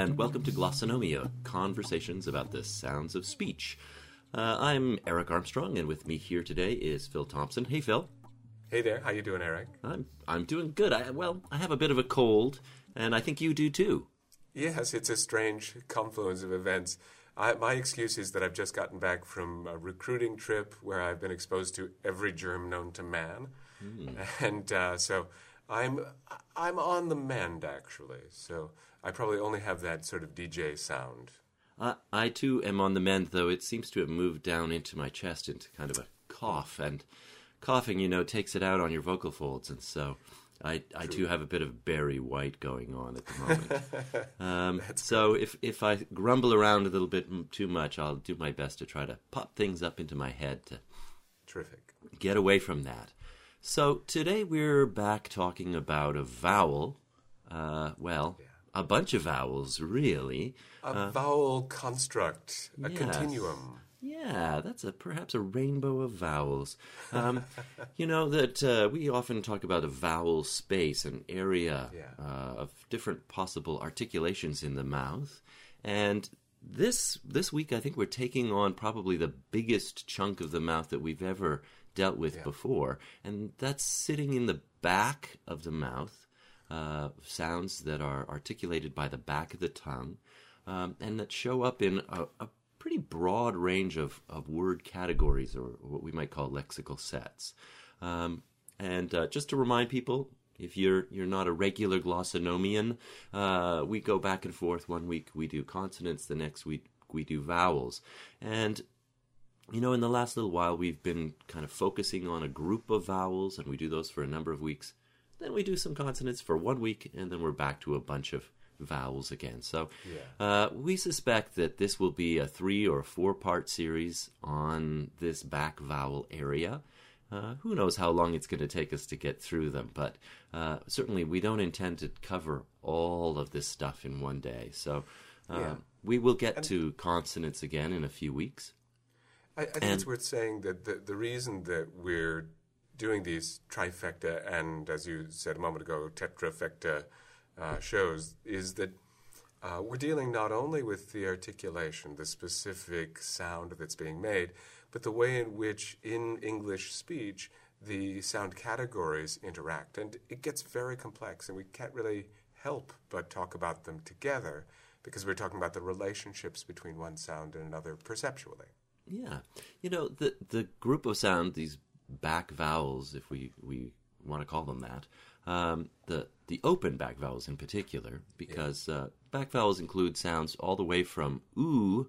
And welcome to Glossonomia, conversations about the sounds of speech. Uh, I'm Eric Armstrong, and with me here today is Phil Thompson. Hey, Phil. Hey there, how you doing, Eric? I'm I'm doing good. I, well, I have a bit of a cold, and I think you do too. Yes, it's a strange confluence of events. I, my excuse is that I've just gotten back from a recruiting trip where I've been exposed to every germ known to man, mm. and uh, so I'm I'm on the mend actually. So I probably only have that sort of DJ sound. Uh, I too am on the mend, though it seems to have moved down into my chest into kind of a cough, and coughing, you know, takes it out on your vocal folds, and so I, I too have a bit of Barry White going on at the moment. um, so if if I grumble around a little bit too much, I'll do my best to try to pop things up into my head to terrific get away from that. So today we're back talking about a vowel. Uh, well, yeah. a bunch of vowels, really. A uh, vowel construct, a yes. continuum. Yeah, that's a perhaps a rainbow of vowels. Um, you know that uh, we often talk about a vowel space, an area yeah. uh, of different possible articulations in the mouth, and this this week I think we're taking on probably the biggest chunk of the mouth that we've ever dealt with yeah. before, and that's sitting in the back of the mouth. Uh, sounds that are articulated by the back of the tongue, um, and that show up in a, a pretty broad range of, of word categories, or what we might call lexical sets. Um, and uh, just to remind people, if you're you're not a regular glossonomian, uh, we go back and forth. One week we do consonants, the next week we do vowels, and you know, in the last little while, we've been kind of focusing on a group of vowels, and we do those for a number of weeks. Then we do some consonants for one week, and then we're back to a bunch of vowels again. So yeah. uh, we suspect that this will be a three or four part series on this back vowel area. Uh, who knows how long it's going to take us to get through them, but uh, certainly we don't intend to cover all of this stuff in one day. So uh, yeah. we will get and to consonants again in a few weeks. I, I think and, it's worth saying that the, the reason that we're doing these trifecta and, as you said a moment ago, tetrafecta uh, shows is that uh, we're dealing not only with the articulation, the specific sound that's being made, but the way in which in English speech the sound categories interact. And it gets very complex, and we can't really help but talk about them together because we're talking about the relationships between one sound and another perceptually. Yeah. You know, the, the group of sound, these back vowels, if we, we want to call them that, um, the the open back vowels in particular, because yeah. uh, back vowels include sounds all the way from oo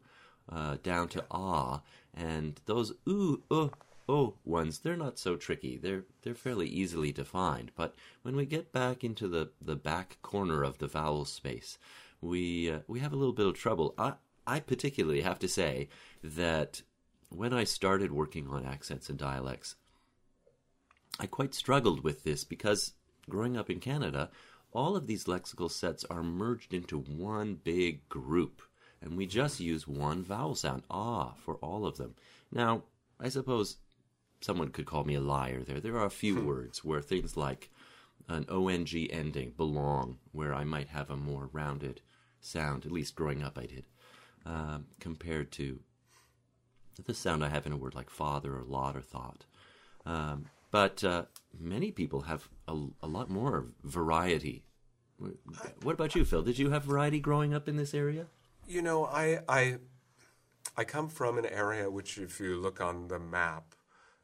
uh, down to ah, and those oo uh, oh ones they're not so tricky. They're they're fairly easily defined. But when we get back into the, the back corner of the vowel space, we uh, we have a little bit of trouble. I I particularly have to say that when I started working on accents and dialects, I quite struggled with this because growing up in Canada, all of these lexical sets are merged into one big group, and we just use one vowel sound, ah, for all of them. Now, I suppose someone could call me a liar there. There are a few hmm. words where things like an ONG ending belong, where I might have a more rounded sound, at least growing up I did, um, compared to the sound I have in a word like father or lot or thought. Um, but uh, many people have a, a, lot more variety. What about you, Phil? Did you have variety growing up in this area? You know, I I, I come from an area which, if you look on the map,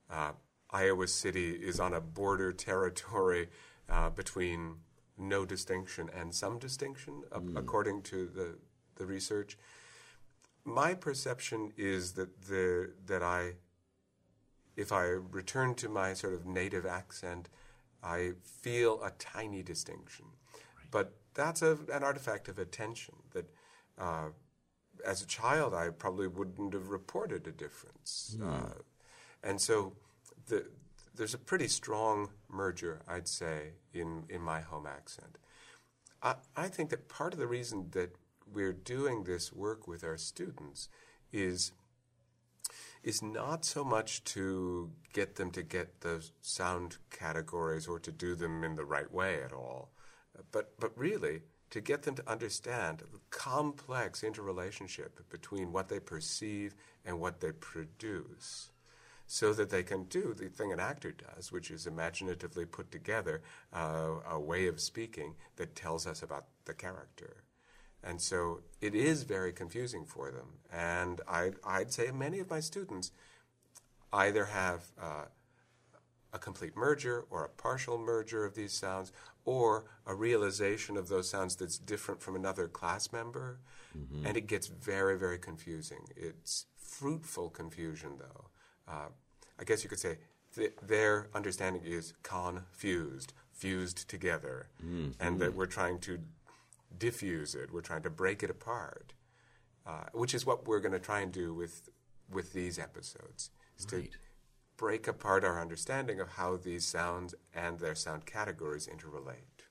uh, Iowa City is on a border territory uh, between no distinction and some distinction, mm. according to the the research. My perception is that the that I if I return to my sort of native accent, I feel a tiny distinction. Right. But that's a, an artifact of attention that uh, as a child I probably wouldn't have reported a difference. Mm. Uh, and so the, there's a pretty strong merger, I'd say, in, in my home accent. I, I think that part of the reason that we're doing this work with our students is is not so much to get them to get the sound categories or to do them in the right way at all, but but really to get them to understand the complex interrelationship between what they perceive and what they produce so that they can do the thing an actor does, which is imaginatively put together uh, a way of speaking that tells us about the character. And so it is very confusing for them. And I, I'd say many of my students either have uh, a complete merger or a partial merger of these sounds or a realization of those sounds that's different from another class member. Mm-hmm. And it gets very, very confusing. It's fruitful confusion, though uh, I guess you could say th- their understanding is confused, fused together, mm-hmm. and that we're trying to diffuse it, we're trying to break it apart, uh, which is what we're going to try and do with with these episodes, is right. to break apart our understanding of how these sounds and their sound categories interrelate.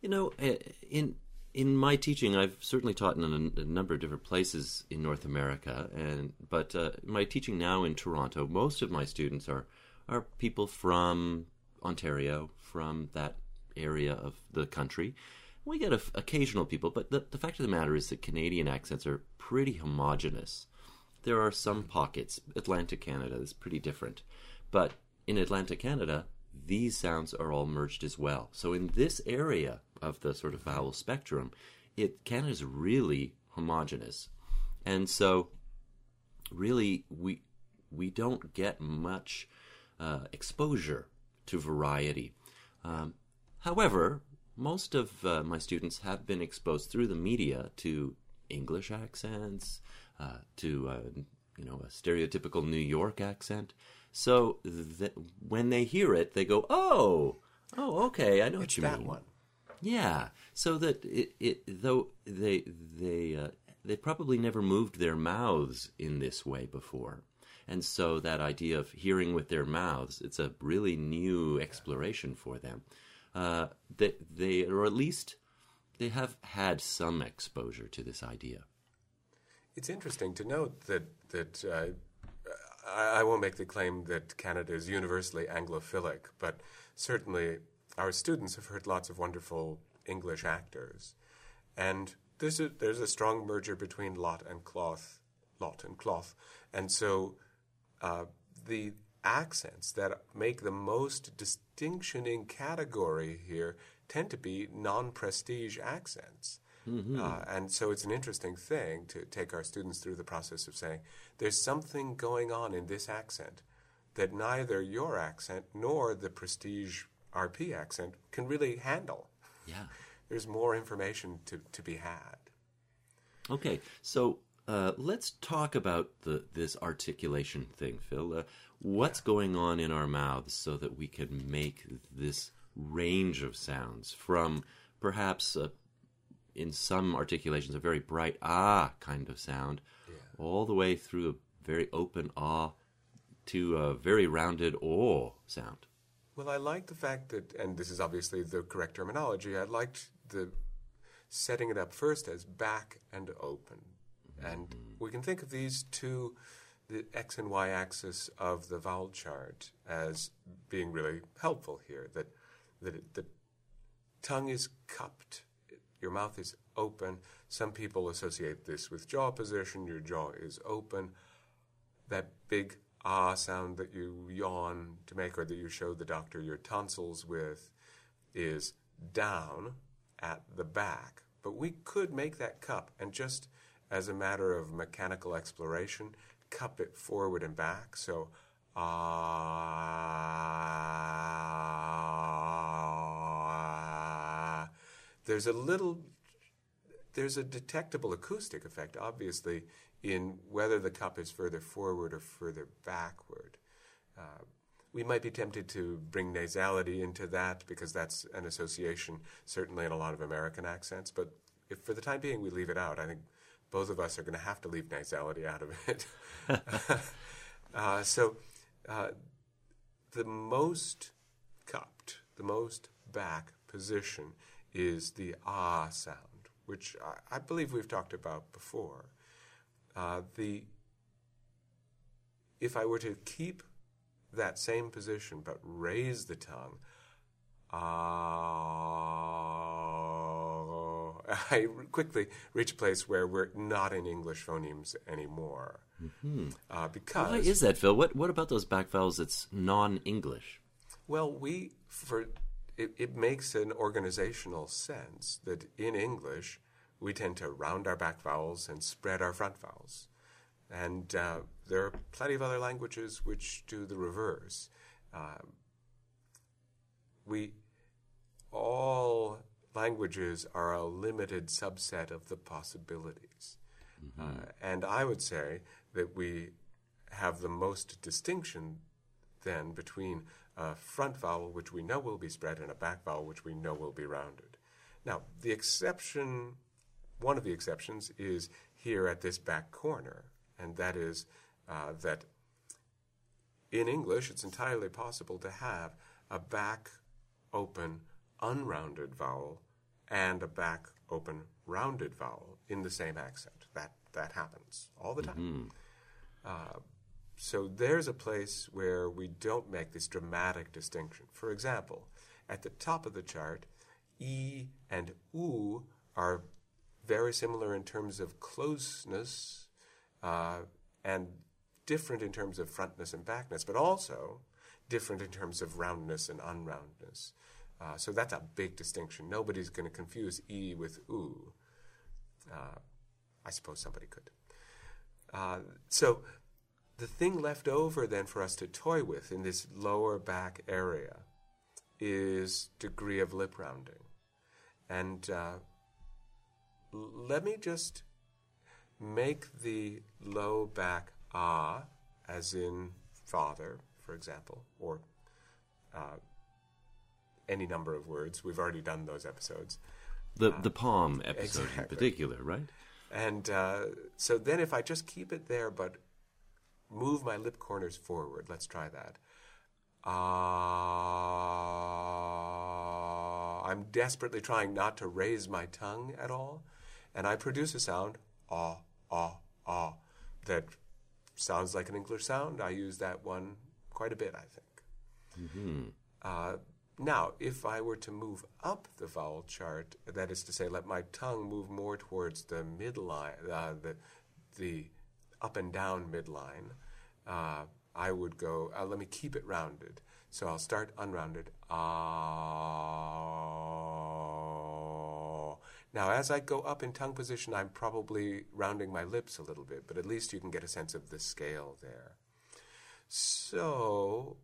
You know, eh, in in my teaching, I've certainly taught in a, a, number of different places in North America, and but uh, my teaching now in Toronto, most of my students are are people from Ontario, from that area of the country. We get occasional people, but the, the fact of the matter is that Canadian accents are pretty homogenous. There are some pockets. Atlantic Canada is pretty different, but in Atlantic Canada, these sounds are all merged as well. So in this area of the sort of vowel spectrum, it Canada is really homogenous, and so really we we don't get much uh, exposure to variety. Um, however, most of uh, my students have been exposed through the media to English accents, uh, to uh, you know a stereotypical New York accent. So th- when they hear it, they go, "Oh, oh, okay, I know it's what you that mean." One. Yeah, so that it, it though they they uh, they probably never moved their mouths in this way before, and so that idea of hearing with their mouths it's a really new exploration for them. Uh, they they or at least they have had some exposure to this idea. It's interesting to note that that uh, I, I won't make the claim that Canada is universally Anglophilic, but certainly our students have heard lots of wonderful English actors, and there's a there's a strong merger between lot and cloth, lot and cloth, and so uh, the accents that make the most distinctioning category here tend to be non-prestige accents. Mm-hmm. Uh, and so it's an interesting thing to take our students through the process of saying there's something going on in this accent that neither your accent nor the prestige RP accent can really handle. Yeah. There's more information to, to be had. Okay, so uh, let's talk about the this articulation thing, Phil. Uh, what's going on in our mouths so that we can make this range of sounds from perhaps uh, in some articulations a very bright ah kind of sound, yeah. all the way through a very open ah to a very rounded oh sound. Well, I like the fact that, and this is obviously the correct terminology, I liked the setting it up first as back and open. Mm-hmm. And we can think of these two, the x and y axis of the vowel chart, as being really helpful here. That, that the tongue is cupped, your mouth is open. Some people associate this with jaw position, your jaw is open. That big ah sound that you yawn to make or that you show the doctor your tonsils with is down at the back. But we could make that cup and just as a matter of mechanical exploration, cup it forward and back. So, ah. There's a little, there's a detectable acoustic effect, obviously, in whether the cup is further forward or further backward. Uh, we might be tempted to bring nasality into that because that's an association, certainly in a lot of American accents. But if for the time being we leave it out, I think both of us are going to have to leave nasality out of it. uh, so uh, the most cupped, the most back position is the ah sound, which I, I believe we've talked about before. Uh, the if I were to keep that same position but raise the tongue, uh, I quickly reach a place where we're not in English phonemes anymore. Mm-hmm. Uh, because why is that, Phil? What what about those back vowels that's non-English? Well, we for it, it makes an organizational sense that in English we tend to round our back vowels and spread our front vowels, and uh, there are plenty of other languages which do the reverse. Uh, we all languages are a limited subset of the possibilities. Mm-hmm. Uh, and I would say that we have the most distinction then between a front vowel, which we know will be spread, and a back vowel, which we know will be rounded. Now, the exception, one of the exceptions, is here at this back corner, and that is uh, that in English it's entirely possible to have a back open unrounded vowel and a back open rounded vowel in the same accent. That that happens all the time. Mm-hmm. Uh, so there's a place where we don't make this dramatic distinction. For example, at the top of the chart, e and u are very similar in terms of closeness uh, and different in terms of frontness and backness, but also different in terms of roundness and unroundness. Uh, so that's a big distinction. Nobody's going to confuse E with oo. Uh, I suppose somebody could. Uh, so the thing left over then for us to toy with in this lower back area is degree of lip rounding. And uh, let me just make the low back ah, as in father, for example, or uh, any number of words. We've already done those episodes. The uh, the palm episode exactly. in particular, right? And uh, so then, if I just keep it there, but move my lip corners forward, let's try that. Uh, I'm desperately trying not to raise my tongue at all, and I produce a sound, ah, ah, ah, that sounds like an English sound. I use that one quite a bit, I think. Mm-hmm. Uh, now, if I were to move up the vowel chart, that is to say, let my tongue move more towards the midline, uh, the, the up and down midline, uh, I would go, uh, let me keep it rounded. So I'll start unrounded. Ah. Now, as I go up in tongue position, I'm probably rounding my lips a little bit, but at least you can get a sense of the scale there. So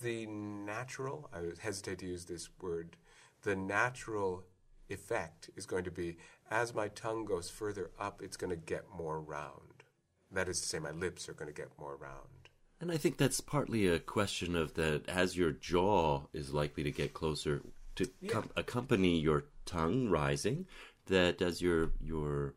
the natural, I hesitate to use this word, the natural effect is going to be as my tongue goes further up, it's going to get more round. That is to say, my lips are going to get more round. And I think that's partly a question of that as your jaw is likely to get closer to yeah. com- accompany your tongue rising, that as your your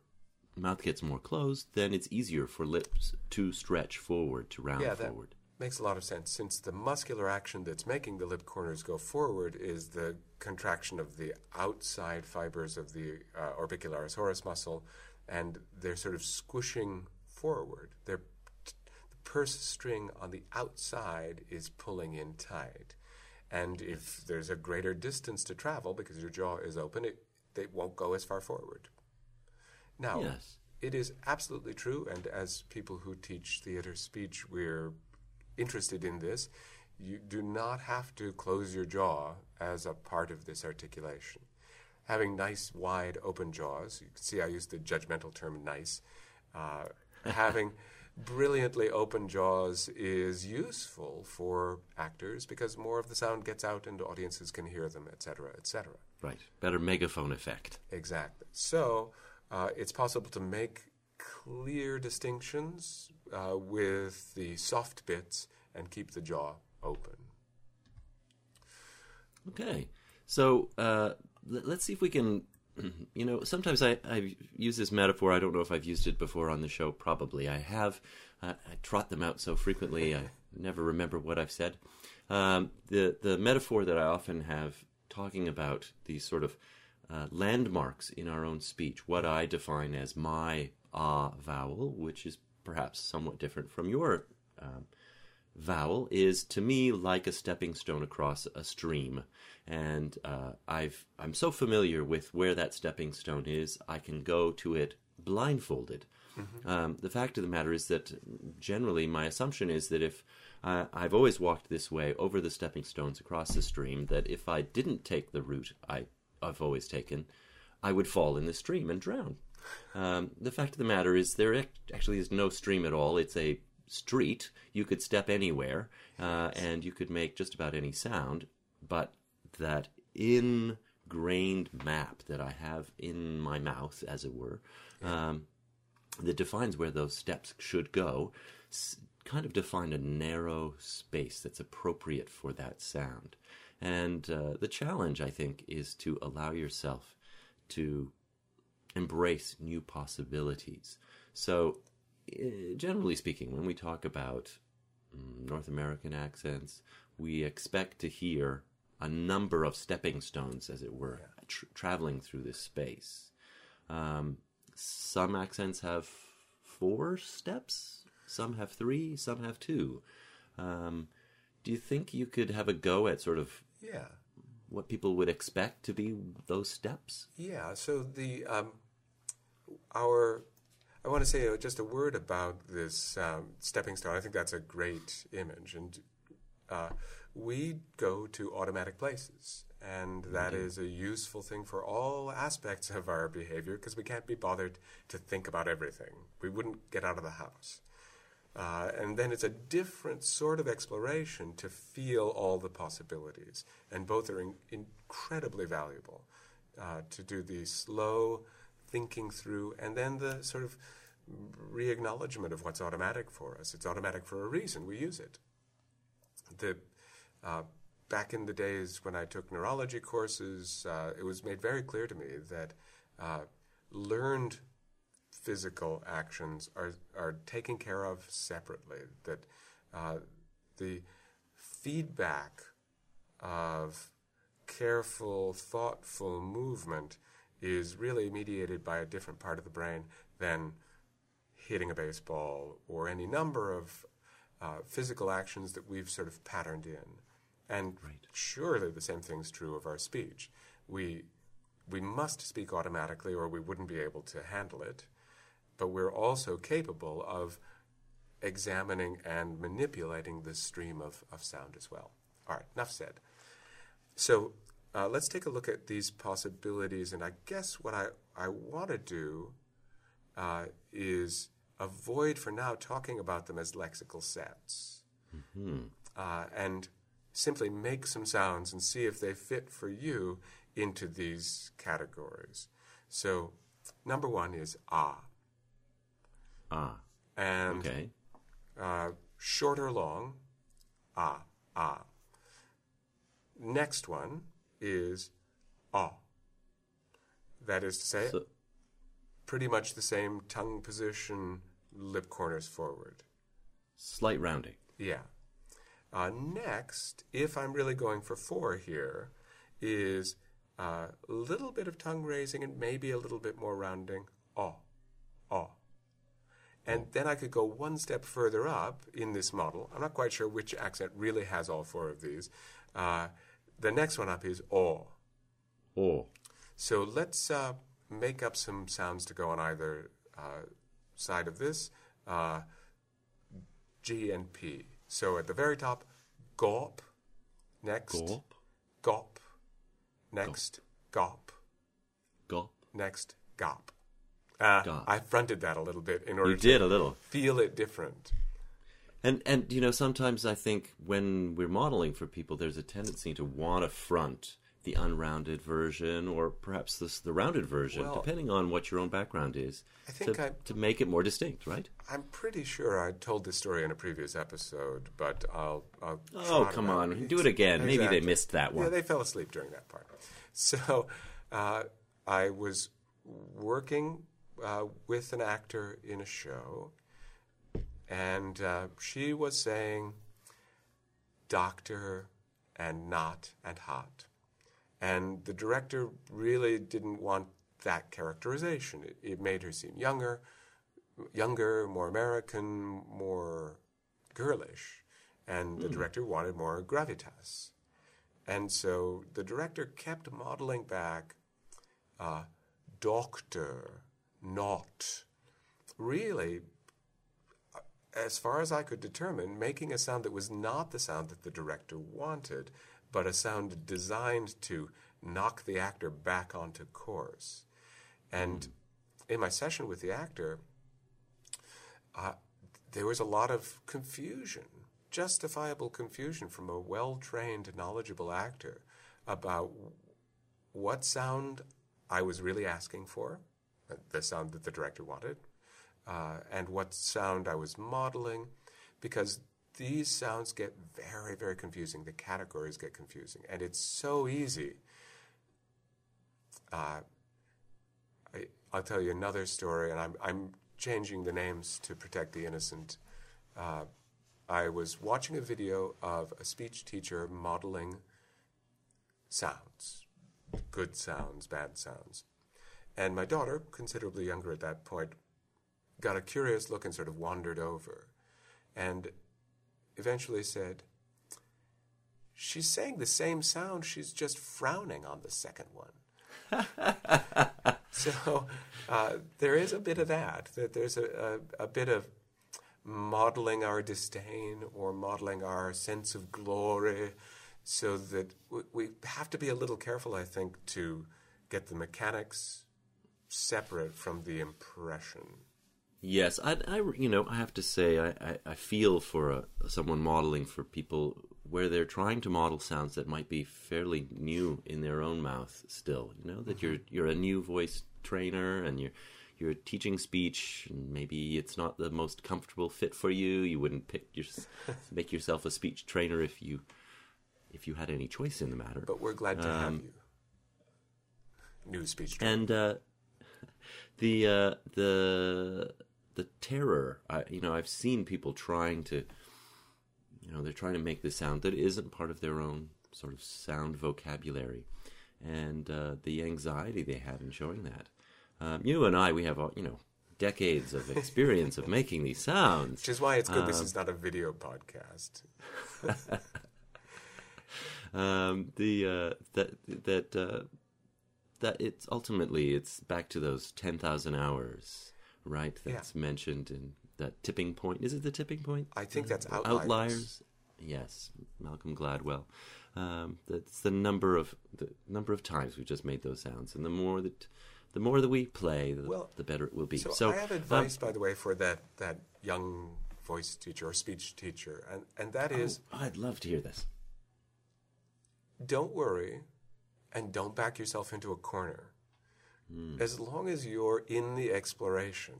mouth gets more closed, then it's easier for lips to stretch forward, to round yeah, forward makes a lot of sense since the muscular action that's making the lip corners go forward is the contraction of the outside fibers of the uh, orbicularis oris muscle, and they're sort of squishing forward. They're, the purse string on the outside is pulling in tight. And if there's a greater distance to travel because your jaw is open, it, they won't go as far forward. Now, yes. it is absolutely true, and as people who teach theater speech, we're interested in this, you do not have to close your jaw as a part of this articulation. Having nice, wide, open jaws, you can see I use the judgmental term nice. Uh, having brilliantly open jaws is useful for actors because more of the sound gets out and audiences can hear them, etc., etc. Right. Better megaphone effect. Exactly. So uh, it's possible to make clear distinctions uh, with the soft bits and keep the jaw open. Okay, so uh, let's see if we can. You know, sometimes I, I use this metaphor. I don't know if I've used it before on the show. Probably I have. I trot them out so frequently, I never remember what I've said. Um, the the metaphor that I often have talking about these sort of uh, landmarks in our own speech, what I define as my ah vowel, which is perhaps somewhat different from your um, vowel is to me like a stepping stone across a stream, and uh, I've I'm so familiar with where that stepping stone is, I can go to it blindfolded. Mm-hmm. Um, the fact of the matter is that generally my assumption is that if uh, I've always walked this way over the stepping stones across the stream, that if I didn't take the route I, I've always taken, I would fall in the stream and drown. Um, the fact of the matter is, there actually is no stream at all. It's a street. You could step anywhere, uh, and you could make just about any sound. But that ingrained map that I have in my mouth, as it were, um, that defines where those steps should go, kind of define a narrow space that's appropriate for that sound. And uh, the challenge, I think, is to allow yourself to embrace new possibilities. So, uh, generally speaking, when we talk about mm, North American accents, we expect to hear a number of stepping stones, as it were, tra- traveling through this space. Um, some accents have four steps, some have three, some have two. Um, do you think you could have a go at sort of yeah what people would expect to be those steps? Yeah. So the um, our I want to say uh, just a word about this um, stepping stone. I think that's a great image, and uh, we go to automatic places, and that is a useful thing for all aspects of our behavior because we can't be bothered to think about everything. We wouldn't get out of the house. Uh, and then it's a different sort of exploration to feel all the possibilities. And both are in- incredibly valuable uh, to do the slow thinking through and then the sort of re acknowledgement of what's automatic for us. It's automatic for a reason, we use it. The uh, back in the days when I took neurology courses, uh, it was made very clear to me that uh, learned physical actions are, are taken care of separately. That uh, the feedback of careful, thoughtful movement is really mediated by a different part of the brain than hitting a baseball or any number of uh, physical actions that we've sort of patterned in. And right. surely the same thing's true of our speech. We, we must speak automatically or we wouldn't be able to handle it, but we're also capable of examining and manipulating the stream of, of sound as well. All right, enough said. So uh, let's take a look at these possibilities, and I guess what I, I want to do uh, is avoid for now talking about them as lexical sets. Mm-hmm. Uh, and simply make some sounds and see if they fit for you into these categories. So, number one is ah. Ah. And okay. uh, short or long, ah, ah. Next one is ah. That is to say, so, pretty much the same tongue position, lip corners forward. Slight rounding. Yeah. Uh, next, if I'm really going for four here, is a little bit of tongue raising and maybe a little bit more rounding. Ah, ah. And then I could go one step further up in this model. I'm not quite sure which accent really has all four of these. Uh, the next one up is oh. Oh. So let's uh, make up some sounds to go on either uh, side of this. Uh, G and P. So at the very top, gop. Next, gop. Gop. Next, gop. Gop. Next, gop. Uh, I fronted that a little bit in order you did a little feel it different. And and you know sometimes I think when we're modeling for people, there's a tendency to want to front the unrounded version or perhaps this, the rounded version, well, depending on what your own background is. I think to, to, make it more distinct, right? I'm pretty sure I told this story in a previous episode, but I'll. I'll oh, come on. Do it again. Exactly. Maybe they missed that one. Yeah, they fell asleep during that part. So uh, I was working uh, with an actor in a show, and uh, she was saying doctor and not and hot. And the director really didn't want that characterization. It, it made her seem younger, younger, more American, more girlish. and the director wanted more gravitas. And so the director kept modeling back uh, doctor, not. Really, as far as I could determine, making a sound that was not the sound that the director wanted, but a sound designed to knock the actor back onto course. And in my session with the actor, uh, there was a lot of confusion, justifiable confusion from a well trained, knowledgeable actor about what sound I was really asking for, the sound that the director wanted, uh, and what sound I was modeling, because these sounds get very, very confusing. The categories get confusing, and it's so easy. Uh, I, I'll tell you another story, and I'm, I'm changing the names to protect the innocent. Uh, I was watching a video of a speech teacher modeling sounds, good sounds, bad sounds. And my daughter, considerably younger at that point, got a curious look and sort of wandered over and eventually said, She's saying the same sound, she's just frowning on the second one. so uh, there is a bit of that, that there's a, a, a bit of modeling our disdain or modeling our sense of glory so that we, we have to be a little careful, I think, to get the mechanics separate from the impression. Yes, I, I, you know, I have to say, I, I, I feel for a, someone modeling for people where they're trying to model sounds that might be fairly new in their own mouth still. You know, that mm-hmm. you're you're a new voice trainer and you're you're teaching speech, and maybe it's not the most comfortable fit for you. You wouldn't pick your, make yourself a speech trainer if you if you had any choice in the matter. But we're glad to um, have you. New speech trainer. And uh, the uh, the the terror. I, you know, I've seen people trying to, you know, they're trying to make this sound that isn't part of their own sort of sound vocabulary, and uh, the anxiety they have in showing that. Um, you and I, we have, you know, decades of experience of making these sounds. Which is why it's good this um, is not a video podcast. um, the uh, that that uh, that it's ultimately it's back to those ten thousand hours right? That's yeah. mentioned in that tipping point. Is it the tipping point? I think that's outliers. outliers. Yes, Malcolm Gladwell. Um, that's the number of the number of times we've just made those sounds, and the more that the more that we play, the, well, the better it will be. So, so I have advice, um, by the way, for that that young voice teacher or speech teacher, and and that is, oh, I'd love to hear this. Don't worry, and don't back yourself into a corner. As long as you're in the exploration,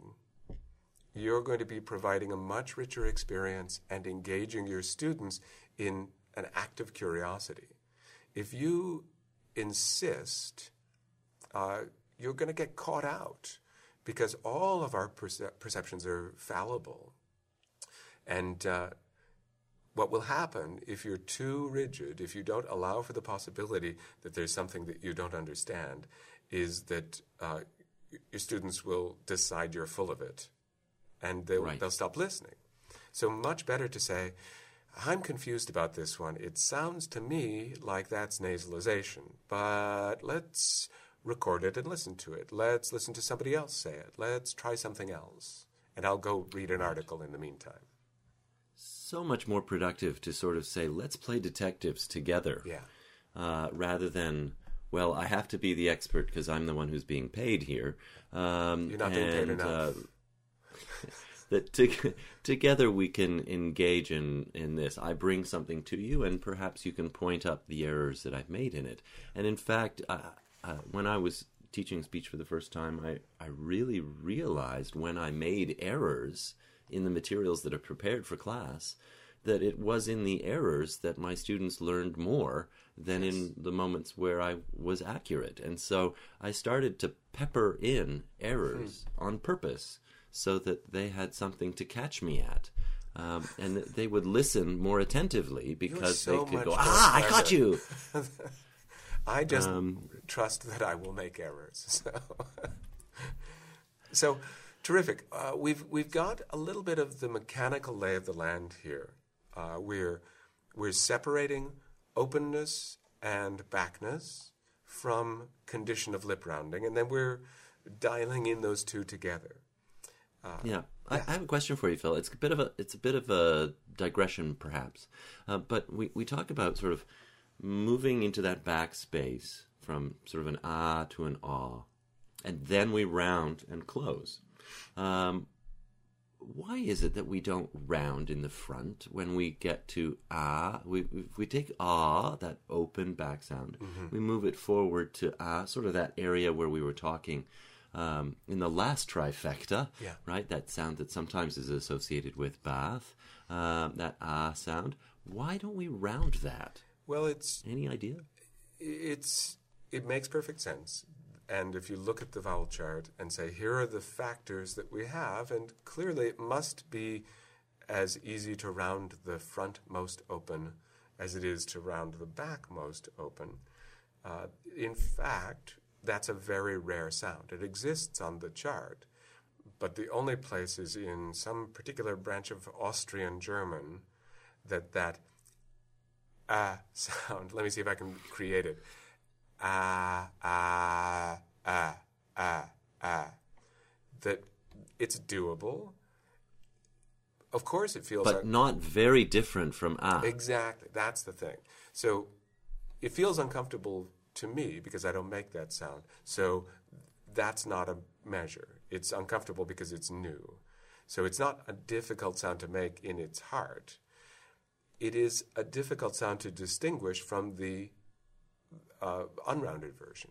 you're going to be providing a much richer experience and engaging your students in an act of curiosity. If you insist, uh, you're going to get caught out because all of our perce- perceptions are fallible. And uh, what will happen if you're too rigid, if you don't allow for the possibility that there's something that you don't understand, is that uh, your students will decide you're full of it and they'll, right. they'll stop listening. So, much better to say, I'm confused about this one. It sounds to me like that's nasalization, but let's record it and listen to it. Let's listen to somebody else say it. Let's try something else. And I'll go read an article in the meantime. So much more productive to sort of say, let's play detectives together. Yeah. Uh, rather than well, I have to be the expert because I'm the one who's being paid here. Um, You're not and, being paid enough. Uh, that to, together we can engage in, in this. I bring something to you, and perhaps you can point up the errors that I've made in it. And in fact, uh, uh, when I was teaching speech for the first time, I, I really realized when I made errors in the materials that are prepared for class that it was in the errors that my students learned more than yes. in the moments where I was accurate. And so I started to pepper in errors mm. on purpose so that they had something to catch me at. Um, and they would listen more attentively because so they could go, ah, I caught you. I just um, trust that I will make errors. So, so terrific. Uh, we've we've got a little bit of the mechanical lay of the land here. Uh, we're we're separating openness and backness from condition of lip rounding, and then we're dialing in those two together. Uh, yeah. I, I, have a question for you, Phil. It's a bit of a it's a bit of a digression, perhaps, uh, but we we talk about sort of moving into that backspace from sort of an ah to an ah, and then we round and close. Um, why is it that we don't round in the front when we get to ah? We we take ah, that open back sound, mm-hmm. we move it forward to ah, sort of that area where we were talking um, in the last trifecta, yeah. right? That sound that sometimes is associated with Bath, uh, that ah sound. Why don't we round that? Well, it's any idea? It's it makes perfect sense. And if you look at the vowel chart and say, here are the factors that we have, and clearly it must be as easy to round the front most open as it is to round the back most open. Uh, in fact, that's a very rare sound. It exists on the chart, but the only place is in some particular branch of Austrian German that that ah sound. Let me see if I can create it. Ah ah ah ah ah. That it's doable. Of course, it feels, but un- not very different from ah. Exactly, that's the thing. So it feels uncomfortable to me because I don't make that sound. So that's not a measure. It's uncomfortable because it's new. So it's not a difficult sound to make in its heart. It is a difficult sound to distinguish from the uh, unrounded version,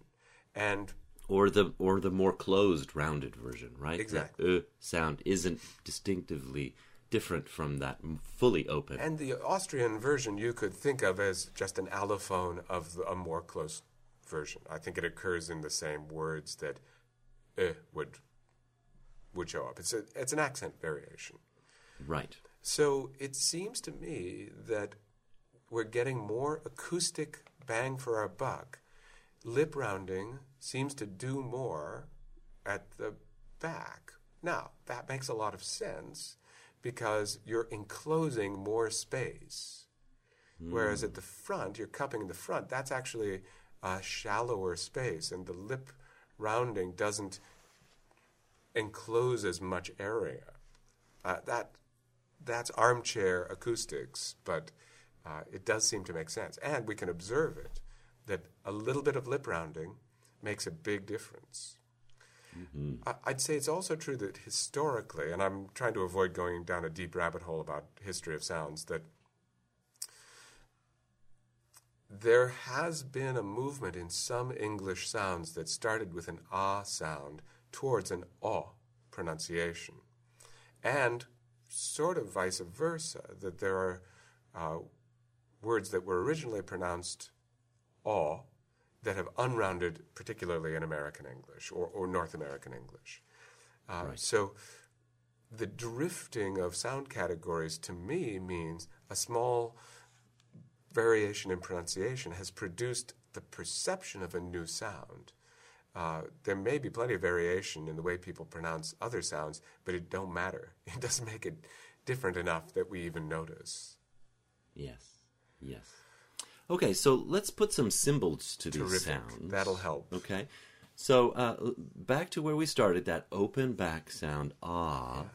and or the or the more closed rounded version, right? Exactly. The uh sound isn't distinctively different from that fully open. And the Austrian version you could think of as just an allophone of a more close version. I think it occurs in the same words that eh would would show up. It's a, it's an accent variation. Right. So it seems to me that we're getting more acoustic bang for our buck. Lip rounding seems to do more at the back. Now, that makes a lot of sense because you're enclosing more space. Mm. Whereas at the front, you're cupping in the front, that's actually a shallower space, and the lip rounding doesn't enclose as much area. Uh, that that's armchair acoustics, but uh, it does seem to make sense, and we can observe it that a little bit of lip rounding makes a big difference. Mm-hmm. I, would say it's also true that historically, and I'm trying to avoid going down a deep rabbit hole about history of sounds, that there has been a movement in some English sounds that started with an ah sound towards an aw pronunciation. And sort of vice versa, that there are uh, words that were originally pronounced aw that have unrounded, particularly in American English or, or North American English. Uh, right. So the drifting of sound categories to me means a small variation in pronunciation has produced the perception of a new sound. Uh, there may be plenty of variation in the way people pronounce other sounds, but it don't matter. It doesn't make it different enough that we even notice. Yes, yes. Okay, so let's put some symbols to these Terrific. sounds. That'll help. Okay, so uh, back to where we started, that open back sound, ah.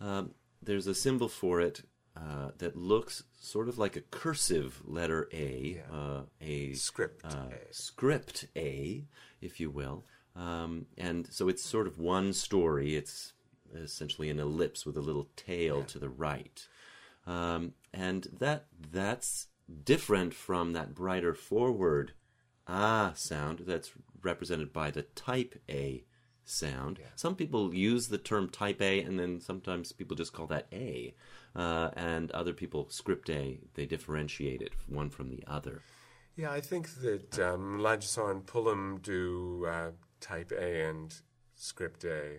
Yeah. Um, there's a symbol for it uh, that looks sort of like a cursive letter A, yeah. uh, a script, uh, a. script A, if you will. Um, and so it's sort of one story. It's essentially an ellipse with a little tail yeah. to the right, um, and that that's different from that brighter forward ah sound that's represented by the type A sound. Yeah. Some people use the term type A, and then sometimes people just call that A uh, and other people script A. They differentiate it one from the other. Yeah, I think that um, Ladusaw and Pullum do uh, Type A and Script A.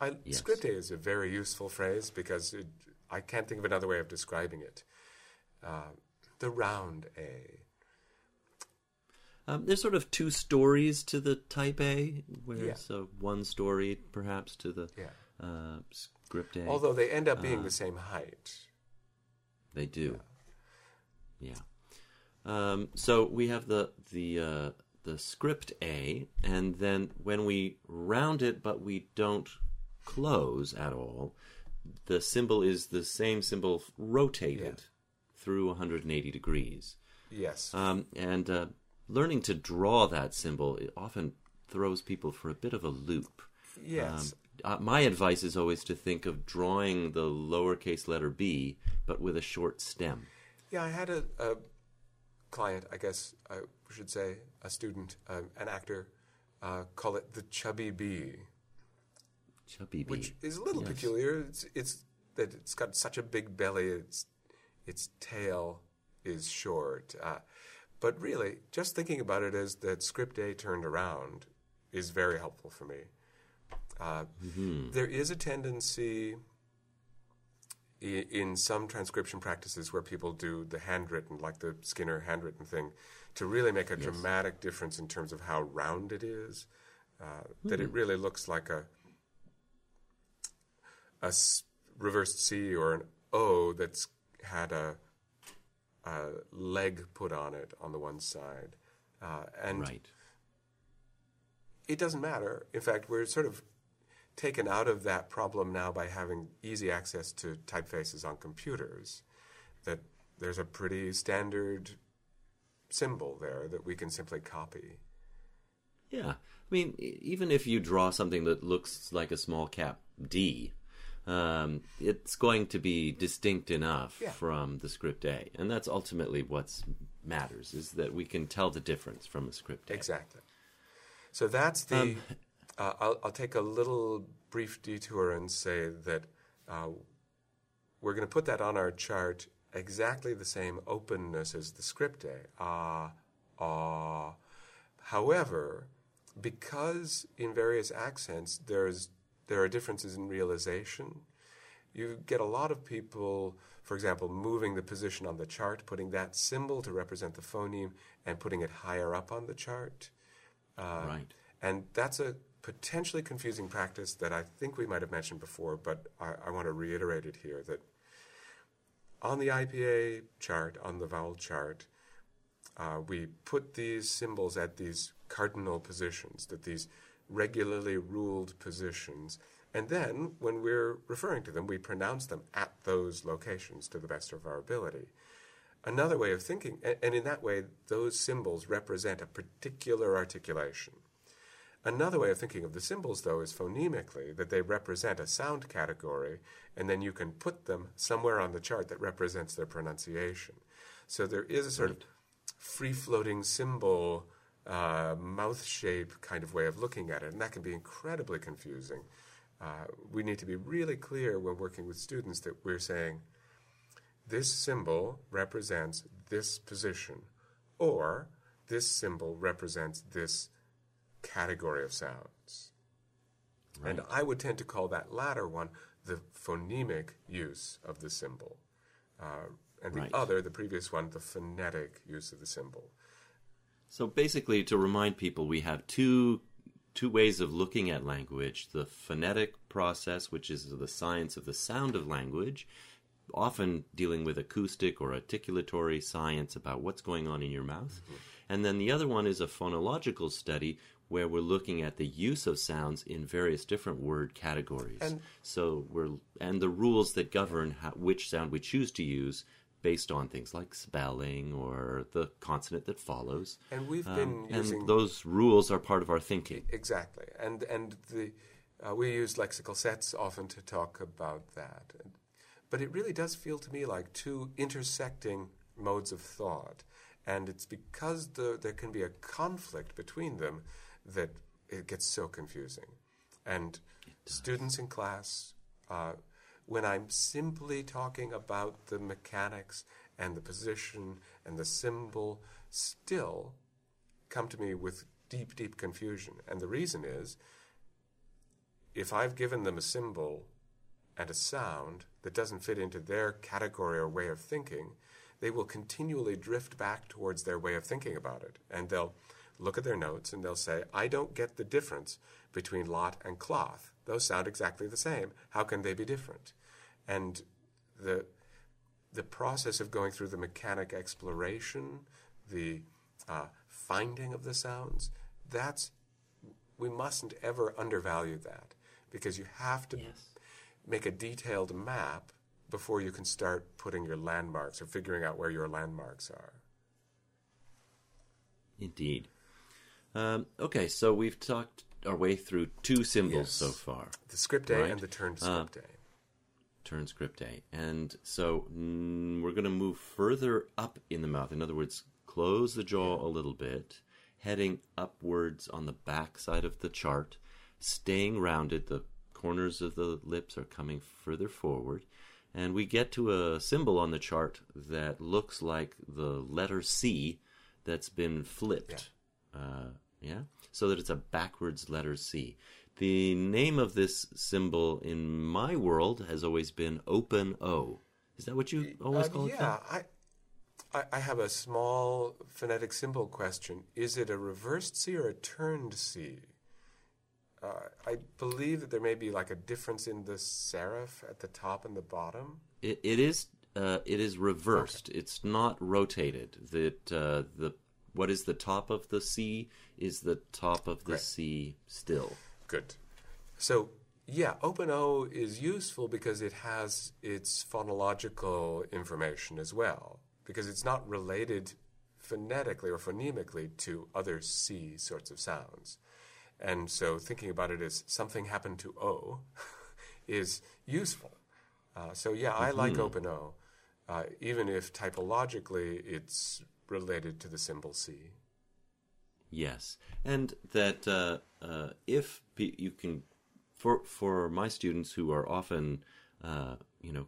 I, yes. Script A is a very useful phrase because it, I can't think of another way of describing it. Uh, the round A. Um, there's sort of two stories to the Type A, where yeah. so one story perhaps to the yeah. uh, script A. Although they end up being uh, the same height. They do. Yeah. Um, so we have the the uh, the script A, and then when we round it, but we don't close at all, the symbol is the same symbol rotated through 180 degrees. Yes. Um, and uh, learning to draw that symbol it often throws people for a bit of a loop. yes. Uh, my advice is always to think of drawing the lowercase letter b, but with a short stem. Yeah, I had a, a client, I guess I should say, a student, um, an actor, uh, call it the chubby bee, Chubby b. which is a little Yes. peculiar. It's, it's that it's got such a big belly. Its its tail is short, uh, but really, just thinking about it as that script A turned around is very helpful for me. Uh, there is a tendency i- in some transcription practices where people do the handwritten, like the Skinner handwritten thing, to really make a dramatic difference in terms of how round it is. Uh, That it really looks like a a s- reversed C or an O that's had a, a leg put on it on the one side, uh, and Right. it doesn't matter. In fact, we're sort of taken out of that problem now by having easy access to typefaces on computers. That there's a pretty standard symbol there that we can simply copy. Yeah. I mean, even if you draw something that looks like a small cap D, um, it's going to be distinct enough Yeah. from the script A. And that's ultimately what matters, is that we can tell the difference from a script A. Exactly. So that's the. uh, I'll, I'll take a little brief detour and say that uh, we're going to put that on our chart exactly the same openness as the script A. Ah, ah. However, because in various accents there's there are differences in realization, you get a lot of people, for example, moving the position on the chart, putting that symbol to represent the phoneme, and putting it higher up on the chart. Uh, Right. And that's a potentially confusing practice that I think we might have mentioned before, but I, I want to reiterate it here that on the IPA chart, on the vowel chart, uh, we put these symbols at these cardinal positions, that these regularly ruled positions, and then when we're referring to them, we pronounce them at those locations to the best of our ability. Another way of thinking, and in that way, those symbols represent a particular articulation. Another way of thinking of the symbols, though, is phonemically, that they represent a sound category, and then you can put them somewhere on the chart that represents their pronunciation. So there is a sort of free floating symbol, uh, mouth shape kind of way of looking at it, and that can be incredibly confusing. Uh, we need to be really clear when working with students that we're saying this symbol represents this position, or this symbol represents this category of sounds. And I would tend to call that latter one the phonemic use of the symbol. Uh, and the Right. other, the previous one, the phonetic use of the symbol. So basically, to remind people, we have two two ways of looking at language: the phonetic process, which is the science of the sound of language, often dealing with acoustic or articulatory science about what's going on in your mouth, mm-hmm. and then the other one is a phonological study where we're looking at the use of sounds in various different word categories. And- so we're and the rules that govern how, which sound we choose to use based on things like spelling or the consonant that follows. And we've Um, been using and those rules are part of our thinking. Exactly, and and the uh, we use lexical sets often to talk about that, but it really does feel to me like two intersecting modes of thought, and it's because the, there can be a conflict between them that it gets so confusing, and students in class. Uh, when I'm simply talking about the mechanics and the position and the symbol, still come to me with deep, deep confusion. And the reason is if I've given them a symbol and a sound that doesn't fit into their category or way of thinking, they will continually drift back towards their way of thinking about it. And they'll look at their notes and they'll say, I don't get the difference between lot and cloth. Those sound exactly the same. How can they be different? And the the process of going through the mechanic exploration, the uh, finding of the sounds, that's we mustn't ever undervalue that because you have to Yes. make a detailed map before you can start putting your landmarks or figuring out where your landmarks are. Indeed. Um, okay, so we've talked our way through two symbols Yes. so far. The script A Right. and the turned Uh, script A. turn script A. And so mm, we're going to move further up in the mouth. In other words, close the jaw a little bit, heading upwards on the back side of the chart, staying rounded. The corners of the lips are coming further forward. And we get to a symbol on the chart that looks like the letter C that's been flipped. Uh, yeah? So that it's a backwards letter C. The name of this symbol in my world has always been open O. Is that what you always Uh, call it? yeah, I, I, I have a small phonetic symbol question. Is it a reversed C or a turned C? Uh, I believe that there may be like a difference in the serif at the top and the bottom. It, it is. Uh, it is reversed. It's not rotated. That uh, the what is the top of the C is the top of the Great. C still. Good. So, yeah, OpenO is useful because it has its phonological information as well, because it's not related phonetically or phonemically to other C sorts of sounds. And so, thinking about it as something happened to O is useful. Uh, so, yeah, I like OpenO, uh, even if typologically it's related to the symbol C. Yes, and that uh, uh, if you can, for for my students who are often, uh, you know,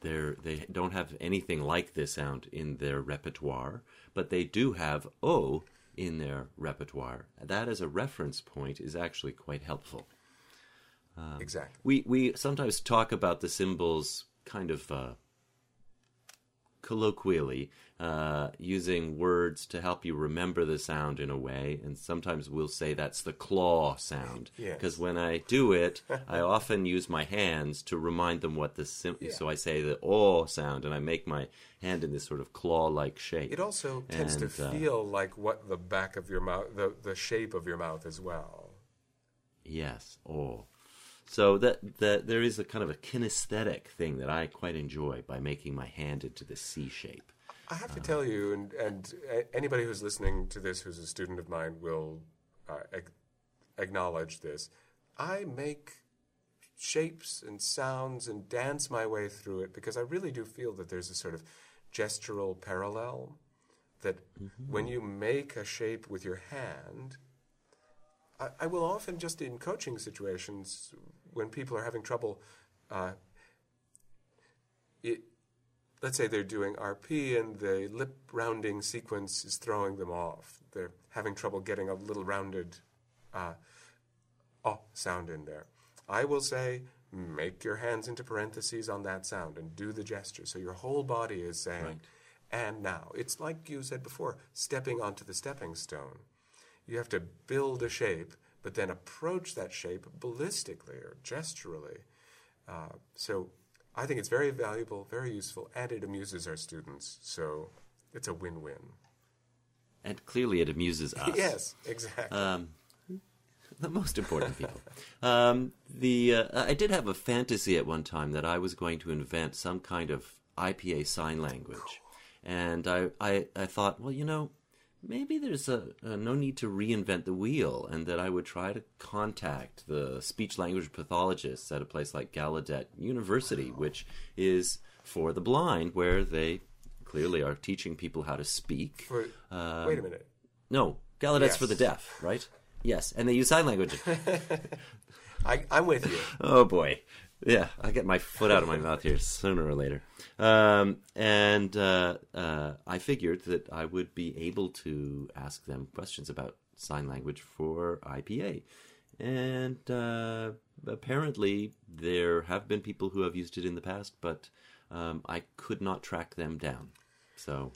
they're they don't have anything like this sound in their repertoire, but they do have O in their repertoire. That as a reference point is actually quite helpful. exactly. We we sometimes talk about the symbols kind of uh, colloquially, uh, using words to help you remember the sound in a way, and sometimes we'll say that's the claw sound. Yes. Because when I do it, I often use my hands to remind them what the sim- Yeah. so I say the oh sound, and I make my hand in this sort of claw-like shape. It also tends to And, uh, feel like what the back of your mouth, the, the shape of your mouth as well. Yes. Oh. So that that there is a kind of a kinesthetic thing that I quite enjoy by making my hand into the C shape. I have to tell you, and, and anybody who's listening to this who's a student of mine will uh, ac- acknowledge this. I make shapes and sounds and dance my way through it because I really do feel that there's a sort of gestural parallel. That when you make a shape with your hand, I, I will often just in coaching situations when people are having trouble, uh, it, let's say they're doing RP and the lip rounding sequence is throwing them off. They're having trouble getting a little rounded uh, oh sound in there. I will say, make your hands into parentheses on that sound and do the gesture. So your whole body is saying, Right. and now. It's like you said before, stepping onto the stepping stone. You have to build a shape, but then approach that shape ballistically or gesturally. Uh, so I think it's very valuable, very useful, and it amuses our students. So it's a win-win. And clearly it amuses us. Yes, exactly. Um, the most important people. Um, the uh, I did have a fantasy at one time that I was going to invent some kind of IPA sign language, and I, I, I thought, well, you know, maybe there's a, a no need to reinvent the wheel, and that I would try to contact the speech language pathologists at a place like Gallaudet University, which is for the blind, where they clearly are teaching people how to speak. For, um, wait a minute. No, Gallaudet's for the deaf, right? Yes, and they use sign language. I, I'm with you. oh boy, yeah, I get my foot out of my mouth here sooner or later. Um, and uh, uh, I figured that I would be able to ask them questions about sign language for IPA, and uh, apparently there have been people who have used it in the past, but um, I could not track them down. So,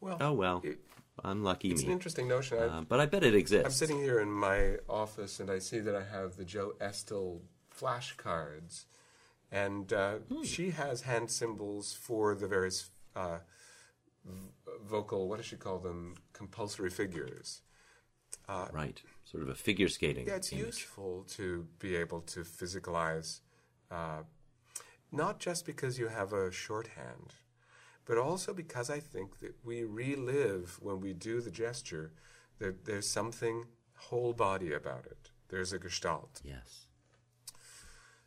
Well, oh well, it- unlucky it's me. an interesting notion. Uh, but I bet it exists. I'm sitting here in my office and I see that I have the Jo Estill flashcards. And uh, she has hand symbols for the various uh, v- vocal, what does she call them? Compulsory figures. right. Sort of a figure skating. Yeah, it's image. useful to be able to physicalize, uh, not just because you have a shorthand, but also because I think that we relive when we do the gesture. That there's something whole body about it. There's a gestalt. Yes.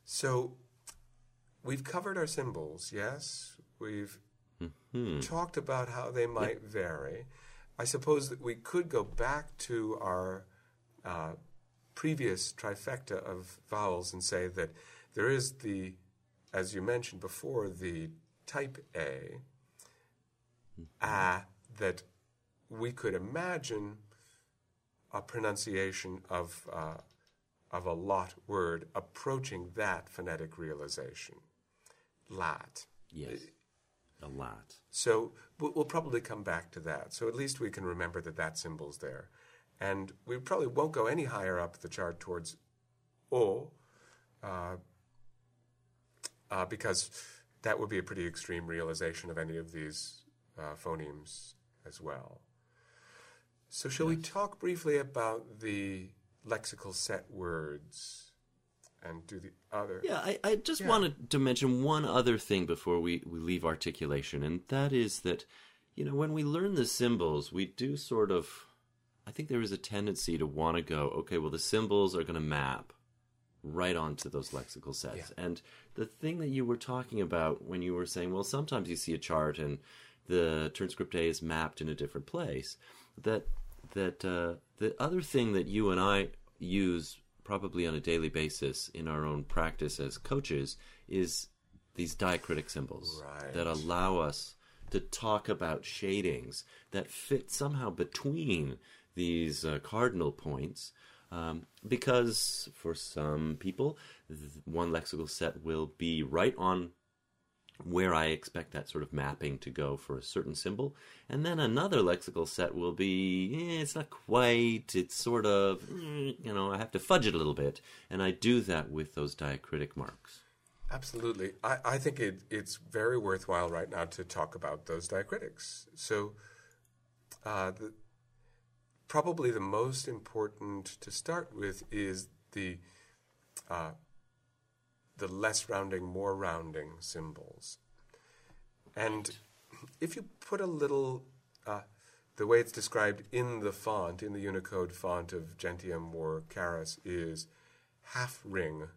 So we've covered our symbols, yes. We've talked about how they might vary. I suppose that we could go back to our uh, previous trifecta of vowels and say that there is the, as you mentioned before, the type A, a, that we could imagine a pronunciation of, uh, of a lot word approaching that phonetic realization. Lat. Yes. A lot. So we'll we'll probably come back to that. So at least we can remember that that symbol's there. And we probably won't go any higher up the chart towards O, uh, uh, because that would be a pretty extreme realization of any of these uh, phonemes as well. So shall we talk briefly about the lexical set words and do the other? Yeah, I, I just Yeah. wanted to mention one other thing before we, we leave articulation, and that is that, you know, when we learn the symbols, we do sort of, I think there is a tendency to want to go, okay, well, the symbols are going to map right onto those lexical sets. And the thing that you were talking about when you were saying, well, sometimes you see a chart and the turn script A is mapped in a different place, that that uh, the other thing that you and I use probably on a daily basis in our own practice as coaches is these diacritic symbols Right. that allow us to talk about shadings that fit somehow between these uh, cardinal points. Um, because for some people, th- one lexical set will be right on where I expect that sort of mapping to go for a certain symbol. And then another lexical set will be, eh, it's not quite, it's sort of, mm, you know, I have to fudge it a little bit. And I do that with those diacritic marks. Absolutely. I, I think it, it's very worthwhile right now to talk about those diacritics. So, uh, the, probably the most important to start with is the uh, the less rounding, more rounding symbols. And if you put a little, uh, the way it's described in the font, in the Unicode font of Gentium or Charis, is half ring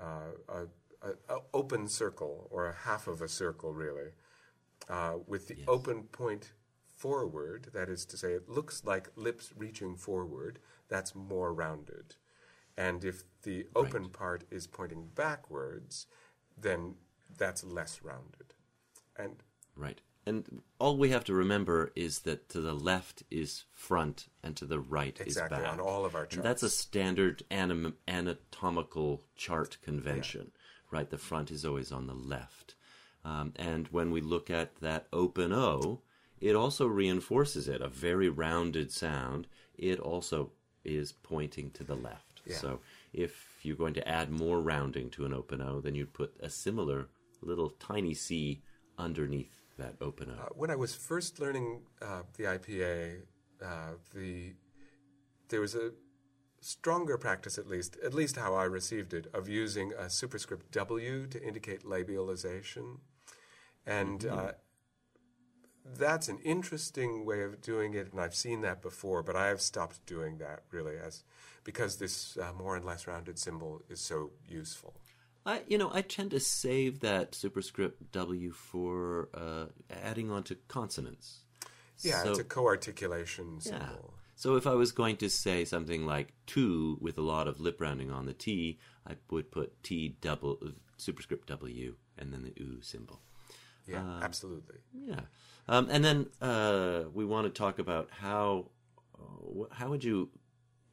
uh, a, a, a open circle or a half of a circle really uh, with the open point forward that is to say it looks like lips reaching forward that's more rounded and if the open part is pointing backwards then that's less rounded and Right. And all we have to remember is that to the left is front and to the right Exactly, is back. on all of our And that's a standard anim- anatomical chart convention, right? The front is always on the left. Um, and when we look at that open O, it also reinforces it. A very rounded sound, it also is pointing to the left. Yeah. So if you're going to add more rounding to an open O, then you'd put a similar little tiny C underneath that open O. Uh, when I was first learning uh, the IPA, uh, the there was a stronger practice, at least, at least how I received it, of using a superscript W to indicate labialization, and uh, that's an interesting way of doing it. And I've seen that before, but I have stopped doing that really, as because this uh, more and less rounded symbol is so useful. I, you know, I tend to save that superscript W for uh, adding on to consonants. Yeah, So- it's a co-articulation Yeah. So if I was going to say something like two with a lot of lip rounding on the T, I would put T double superscript W and then the U symbol. Yeah, Uh, absolutely. Yeah, um, and then uh, we want to talk about how uh, how would you,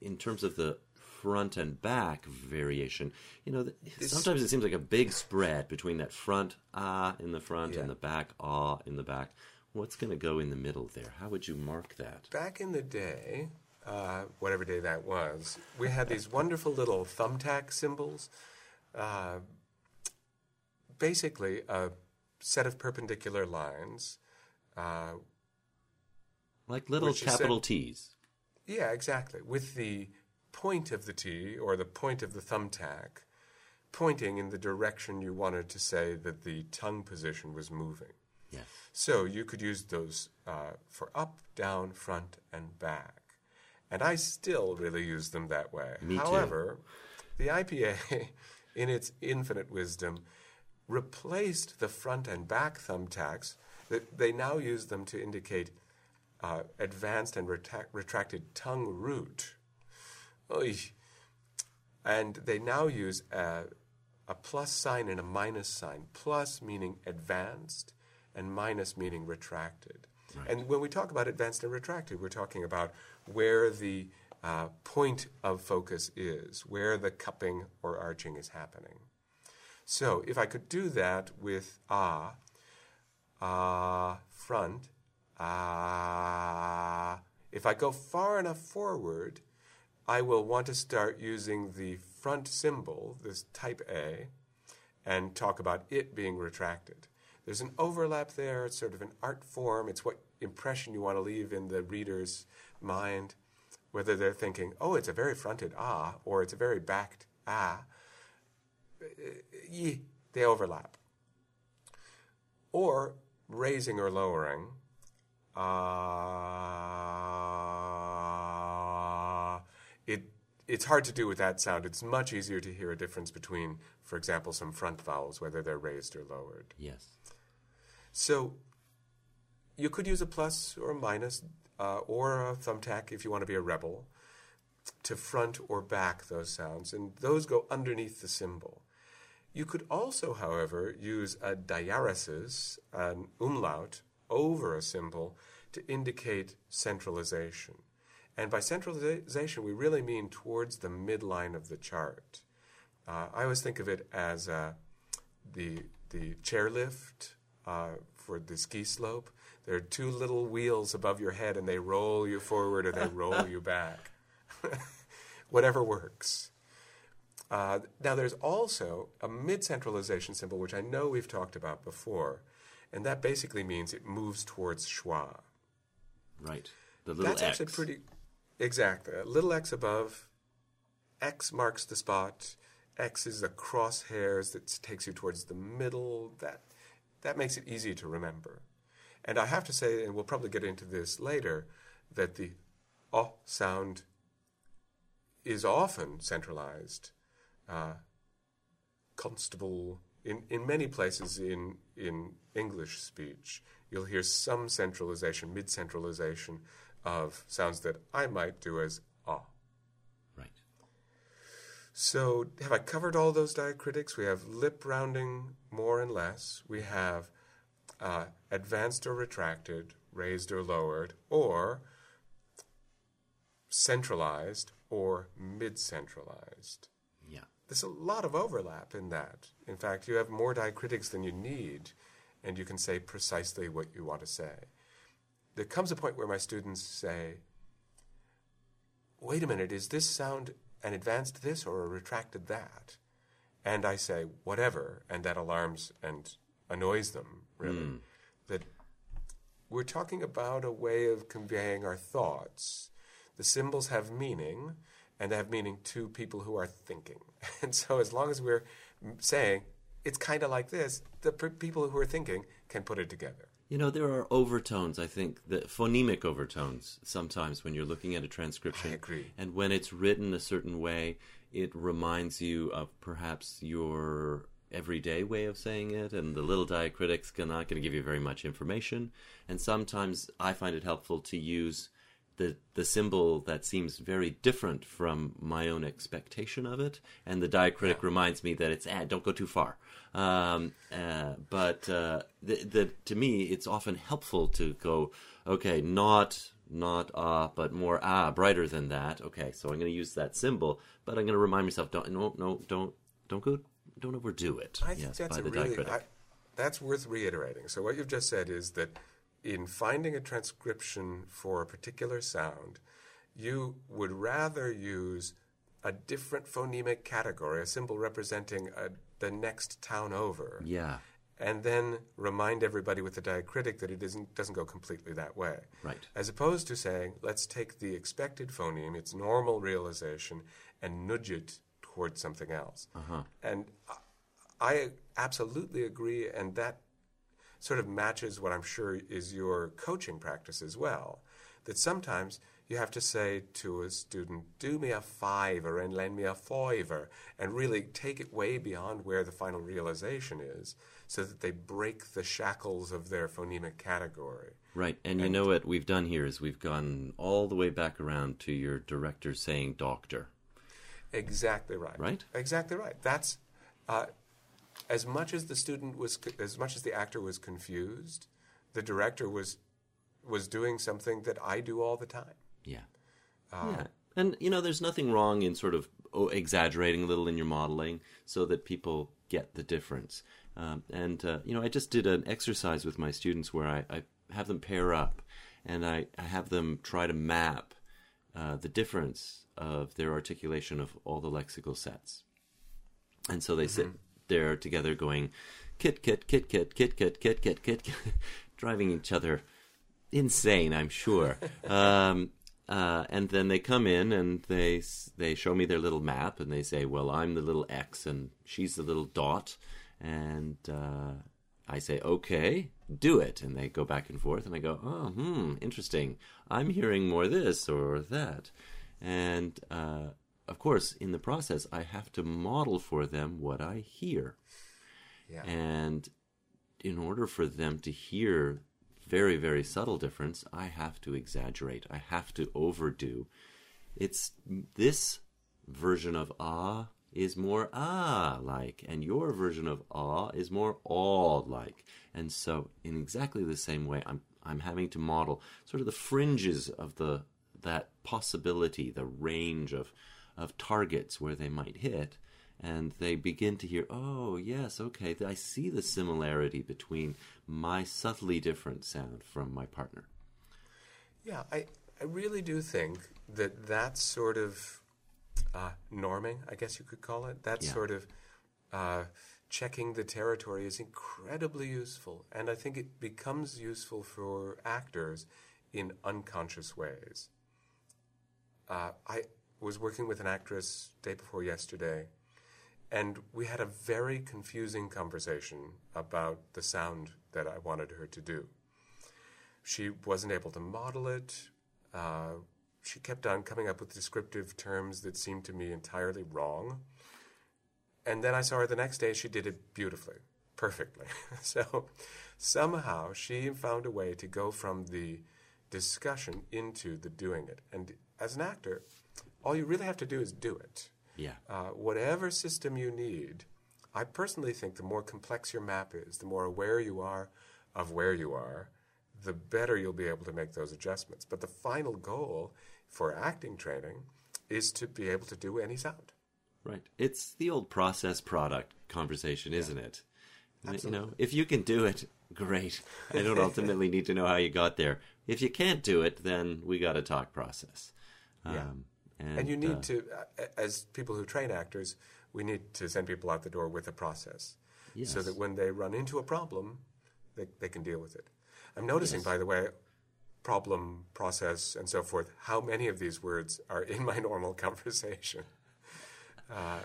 in terms of the front and back variation, you know, th- sometimes it seems like a big spread between that front ah in the front Yeah. and the back ah in the back. What's going to go in the middle there? How would you mark that? Back in the day, uh, whatever day that was, we had these wonderful little thumbtack symbols. Uh, basically a set of perpendicular lines. Uh, like little capital T's. Yeah, exactly. With the point of the T or the point of the thumbtack pointing in the direction you wanted to say that the tongue position was moving. Yes. So you could use those uh, for up, down, front, and back. And I still really use them that way. Me However, too. the IPA, in its infinite wisdom, replaced the front and back thumbtacks. That they now use them to indicate uh, advanced and retracted tongue root. Oy. And they now use a, a plus sign and a minus sign. Plus meaning advanced, and minus meaning retracted. Right. And when we talk about advanced and retracted, we're talking about where the uh, point of focus is, where the cupping or arching is happening. So if I could do that with ah, ah, front, ah, if I go far enough forward, I will want to start using the front symbol, this type A, and talk about it being retracted. There's an overlap there. It's sort of an art form. It's what impression you want to leave in the reader's mind, whether they're thinking, oh, it's a very fronted ah, or it's a very backed ah. They overlap. Or raising or lowering. Uh, it it's hard to do with that sound. It's much easier to hear a difference between, for example, some front vowels, whether they're raised or lowered. Yes. So you could use a plus or a minus uh, or a thumbtack if you want to be a rebel to front or back those sounds, and those go underneath the symbol. You could also, however, use a diaresis, an umlaut, over a symbol to indicate centralization. And by centralization, we really mean towards the midline of the chart. Uh, I always think of it as uh, the, the chairlift uh, for the ski slope. There are two little wheels above your head, and they roll you forward or they roll you back. Whatever works. Uh, now, there's also a mid centralization symbol, which I know we've talked about before, and that basically means it moves towards schwa. Right. The little That's X. actually pretty. Exactly. A little X above. X marks the spot. X is the crosshairs that takes you towards the middle. That that makes it easy to remember. And I have to say, and we'll probably get into this later, that the o sound is often centralized. Uh, constable in, in many places in in English speech, you'll hear some centralization, mid centralization of sounds that I might do as ah. Right. So, have I covered all those diacritics? We have lip rounding more and less. We have uh, advanced or retracted, raised or lowered, or centralized or mid centralized. There's a lot of overlap in that. In fact, you have more diacritics than you need, and you can say precisely what you want to say. There comes a point where my students say, wait a minute, is this sound an advanced this or a retracted that? And I say, whatever, and that alarms and annoys them, really. Mm. That we're talking about a way of conveying our thoughts. The symbols have meaning, and they have meaning to people who are thinking. And so, as long as we're saying it's kind of like this, the p- people who are thinking can put it together. You know, there are overtones, I think, the phonemic overtones sometimes when you're looking at a transcription. I agree. And when it's written a certain way, it reminds you of perhaps your everyday way of saying it, and the little diacritics are not going to give you very much information. And sometimes I find it helpful to use the the symbol that seems very different from my own expectation of it, and the diacritic yeah. reminds me that it's ah, don't go too far. Um, uh, but uh, the, the, to me, it's often helpful to go, okay, not not ah, but more ah, brighter than that. Okay, so I'm going to use that symbol, but I'm going to remind myself, don't no no don't don't go don't overdo it. I think yes, that's a really I, that's worth reiterating. So what you've just said is that in finding a transcription for a particular sound, you would rather use a different phonemic category, a symbol representing a, the next town over. Yeah. And then remind everybody with the diacritic that it isn't, doesn't go completely that way. Right. As opposed to saying, let's take the expected phoneme, its normal realization, and nudge it towards something else. Uh-huh. And I absolutely agree, and that sort of matches what I'm sure is your coaching practice as well. That sometimes you have to say to a student, do me a fiver and lend me a fiver, and really take it way beyond where the final realization is, so that they break the shackles of their phonemic category. Right, and, and you know what we've done here is we've gone all the way back around to your director saying doctor. Exactly right. Right? Exactly right. That's uh, as much as the student was, as much as the actor was confused, the director was was doing something that I do all the time. Yeah. Uh, yeah. And, you know, there's nothing wrong in sort of oh, exaggerating a little in your modeling so that people get the difference. Um, and, uh, you know, I just did an exercise with my students where I, I have them pair up and I, I have them try to map uh, the difference of their articulation of all the lexical sets. And so they mm-hmm. sit there together going, kit, kit, kit, kit, kit, kit, kit, kit, kit, kit driving each other insane, I'm sure. um, uh, and then they come in and they they show me their little map and they say, "Well, I'm the little X and she's the little dot," and uh, I say, "Okay, do it." And they go back and forth, and I go, "Oh, hmm, interesting. I'm hearing more this or that," and uh, of course, in the process, I have to model for them what I hear, yeah. and in order for them to hear very, very subtle difference, I have to exaggerate. I have to overdo. It's this version of ah is more ah like, and your version of ah is more all like. And so, in exactly the same way, I'm I'm having to model sort of the fringes of the that possibility, the range of of targets where they might hit, and they begin to hear, oh, yes, okay, I see the similarity between my subtly different sound from my partner. Yeah, I, I really do think that that sort of uh, norming, I guess you could call it, that yeah. sort of uh, checking the territory is incredibly useful. And I think it becomes useful for actors in unconscious ways. Uh, I was working with an actress day before yesterday and we had a very confusing conversation about the sound that I wanted her to do. She wasn't able to model it. Uh, she kept on coming up with descriptive terms that seemed to me entirely wrong. And then I saw her the next day, she did it beautifully, perfectly. so somehow she found a way to go from the discussion into the doing it. And as an actor, all you really have to do is do it. Yeah. Uh, whatever system you need, I personally think the more complex your map is, the more aware you are of where you are, the better you'll be able to make those adjustments. But the final goal for acting training is to be able to do any sound. Right. It's the old process product conversation, yeah. isn't it? Absolutely. You know, if you can do it, great. I don't ultimately need to know how you got there. If you can't do it, then we got to talk process. Yeah. And, and you need uh, to, uh, as people who train actors, we need to send people out the door with a process. Yes. So that when they run into a problem, they, they can deal with it. I'm noticing, yes. by the way, problem, process, and so forth, how many of these words are in my normal conversation. Uh,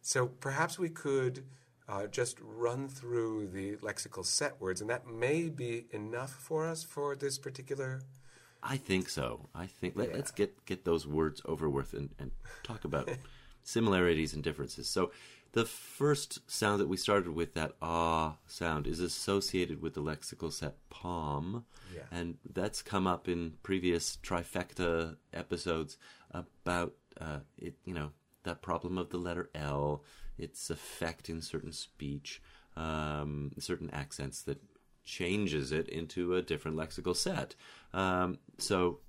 so perhaps we could uh, just run through the lexical set words, and that may be enough for us for this particular I think so. I think let, us get get those words over with and, and talk about similarities and differences. So, the first sound that we started with, that ah sound, is associated with the lexical set palm, yeah. and that's come up in previous trifecta episodes about uh, it. You know that problem of the letter L, its effect in certain speech, um, certain accents that changes it into a different lexical set. Um, so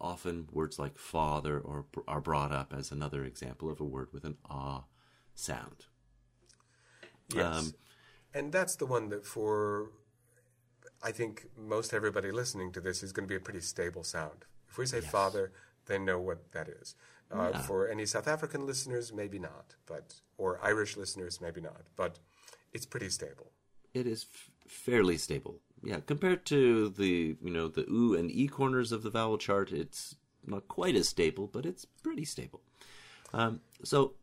often words like father or are brought up as another example of a word with an ah sound. Yes. Um, and that's the one that for I think most everybody listening to this is going to be a pretty stable sound. If we say yes. father, they know what that is. Uh, yeah. For any South African listeners, maybe not, but or Irish listeners, maybe not, but it's pretty stable. It is f- fairly stable. Yeah, compared to the you know the oo and e corners of the vowel chart, it's not quite as stable, but it's pretty stable. Um, so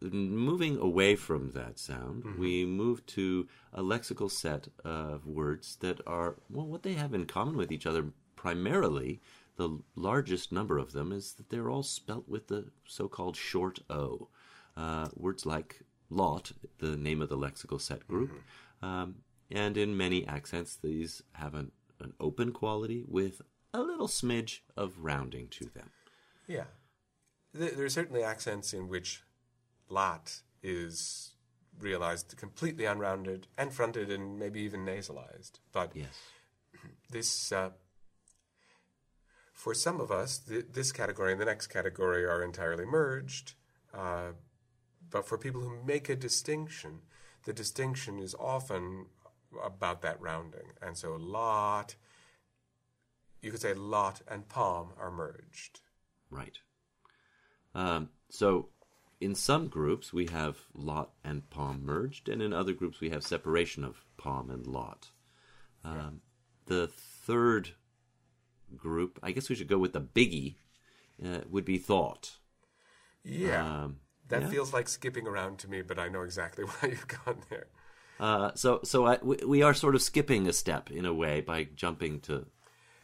moving away from that sound, mm-hmm. we move to a lexical set of words that are, well, what they have in common with each other primarily, the largest number of them, is that they're all spelt with the so called short O. Uh, words like lot, the name of the lexical set group, mm-hmm. Um, and in many accents, these have an, an open quality with a little smidge of rounding to them. Yeah. There are certainly accents in which lat is realized completely unrounded and fronted and maybe even nasalized. But yes. this, uh, for some of us, th- this category and the next category are entirely merged. Uh, but for people who make a distinction, the distinction is often about that rounding. And so lot, you could say lot and palm are merged. Right. Um, so in some groups we have lot and palm merged, and in other groups we have separation of palm and lot. Um, yeah. The third group, I guess we should go with the biggie, uh, would be thought. Yeah. Um, that yeah. feels like skipping around to me, but I know exactly why you've gone there. Uh, so, so I, we, we, are sort of skipping a step in a way by jumping to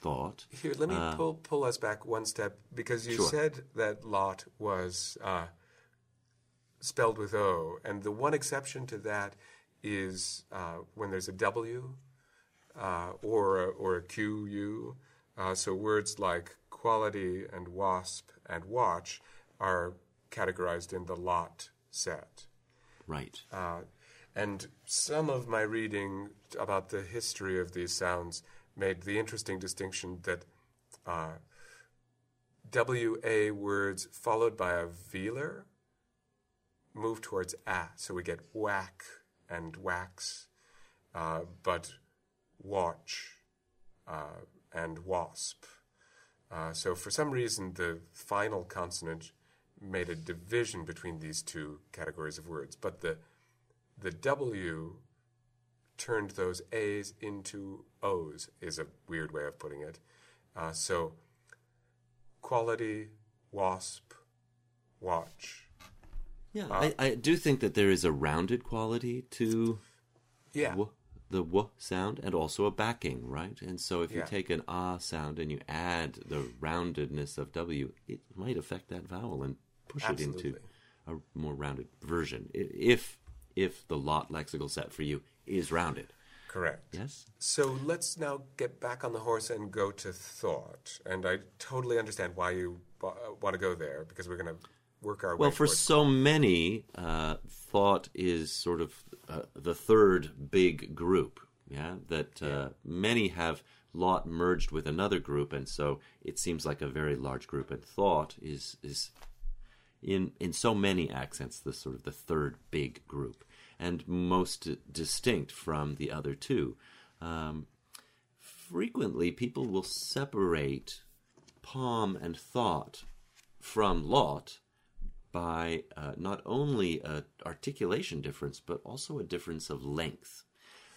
thought. Here, let me uh, pull pull us back one step because you sure. said that lot was uh, spelled with O, and the one exception to that is uh, when there's a W uh, or a, or a QU. Uh, so words like quality and wasp and watch are categorized in the lot set. Right. Uh, and some of my reading about the history of these sounds made the interesting distinction that uh, WA words followed by a velar move towards a. So we get whack and wax, uh, but watch uh, and wasp. Uh, so for some reason, the final consonant made a division between these two categories of words, but the the W turned those A's into O's is a weird way of putting it. Uh, so quality, wasp, watch. Yeah, uh, I, I do think that there is a rounded quality to yeah. W, the w sound and also a backing, right? And so if you yeah. take an ah sound and you add the roundedness of W, it might affect that vowel and push Absolutely. it into a more rounded version. If if the lot lexical set for you is rounded. Correct. Yes. So let's now get back on the horse and go to thought. And I totally understand why you uh, want to go there because we're going to work our well, way. Well, for so many, uh, thought is sort of uh, the third big group. Yeah, that uh, yeah. many have lot merged with another group, and so it seems like a very large group. And thought is is in in so many accents the sort of the third big group and most distinct from the other two. Um, frequently, people will separate palm and thought from lot by uh, not only a articulation difference but also a difference of length.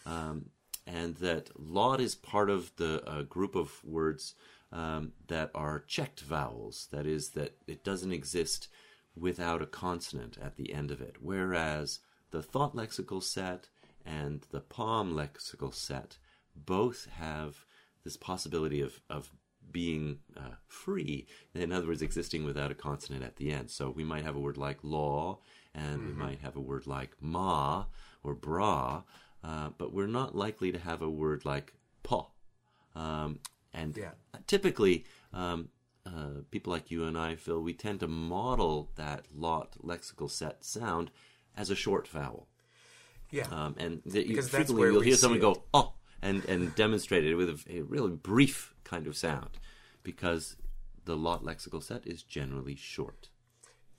Um, and that lot is part of the uh, group of words um, that are checked vowels. That is, that it doesn't exist without a consonant at the end of it. Whereas the thought lexical set and the palm lexical set both have this possibility of, of being uh, free, in other words, existing without a consonant at the end. So we might have a word like law, and mm-hmm. we might have a word like ma or bra, uh, but we're not likely to have a word like pa. Um, and yeah. typically, um, uh, people like you and I, Phil, we tend to model that lot lexical set sound as a short vowel. Yeah. Um, and the, you, frequently you'll hear someone go, oh, and, and demonstrate it with a, a really brief kind of sound because the lot lexical set is generally short.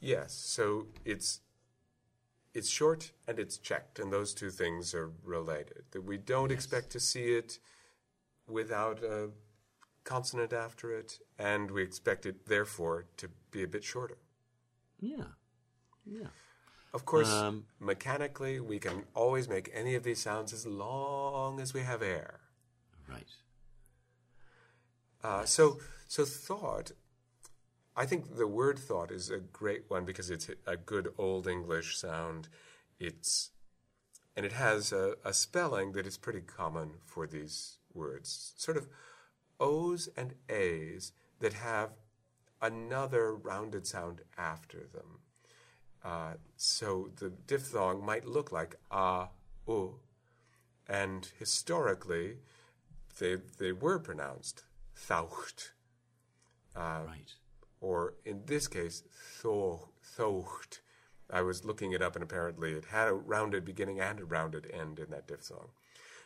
Yes. So it's it's short and it's checked, and those two things are related. That we don't yes. expect to see it without a consonant after it, and we expect it, therefore, to be a bit shorter. Yeah. Yeah. Of course, Um, mechanically, we can always make any of these sounds as long as we have air. Right. Uh, so, so thought. I think the word thought is a great one because it's a good old English sound. It's and it has a, a spelling that is pretty common for these words, sort of O's and A's that have another rounded sound after them. Uh, so the diphthong might look like a, u, and historically, they they were pronounced thaucht, right. or in this case, tho, thaucht. I was looking it up, and apparently it had a rounded beginning and a rounded end in that diphthong.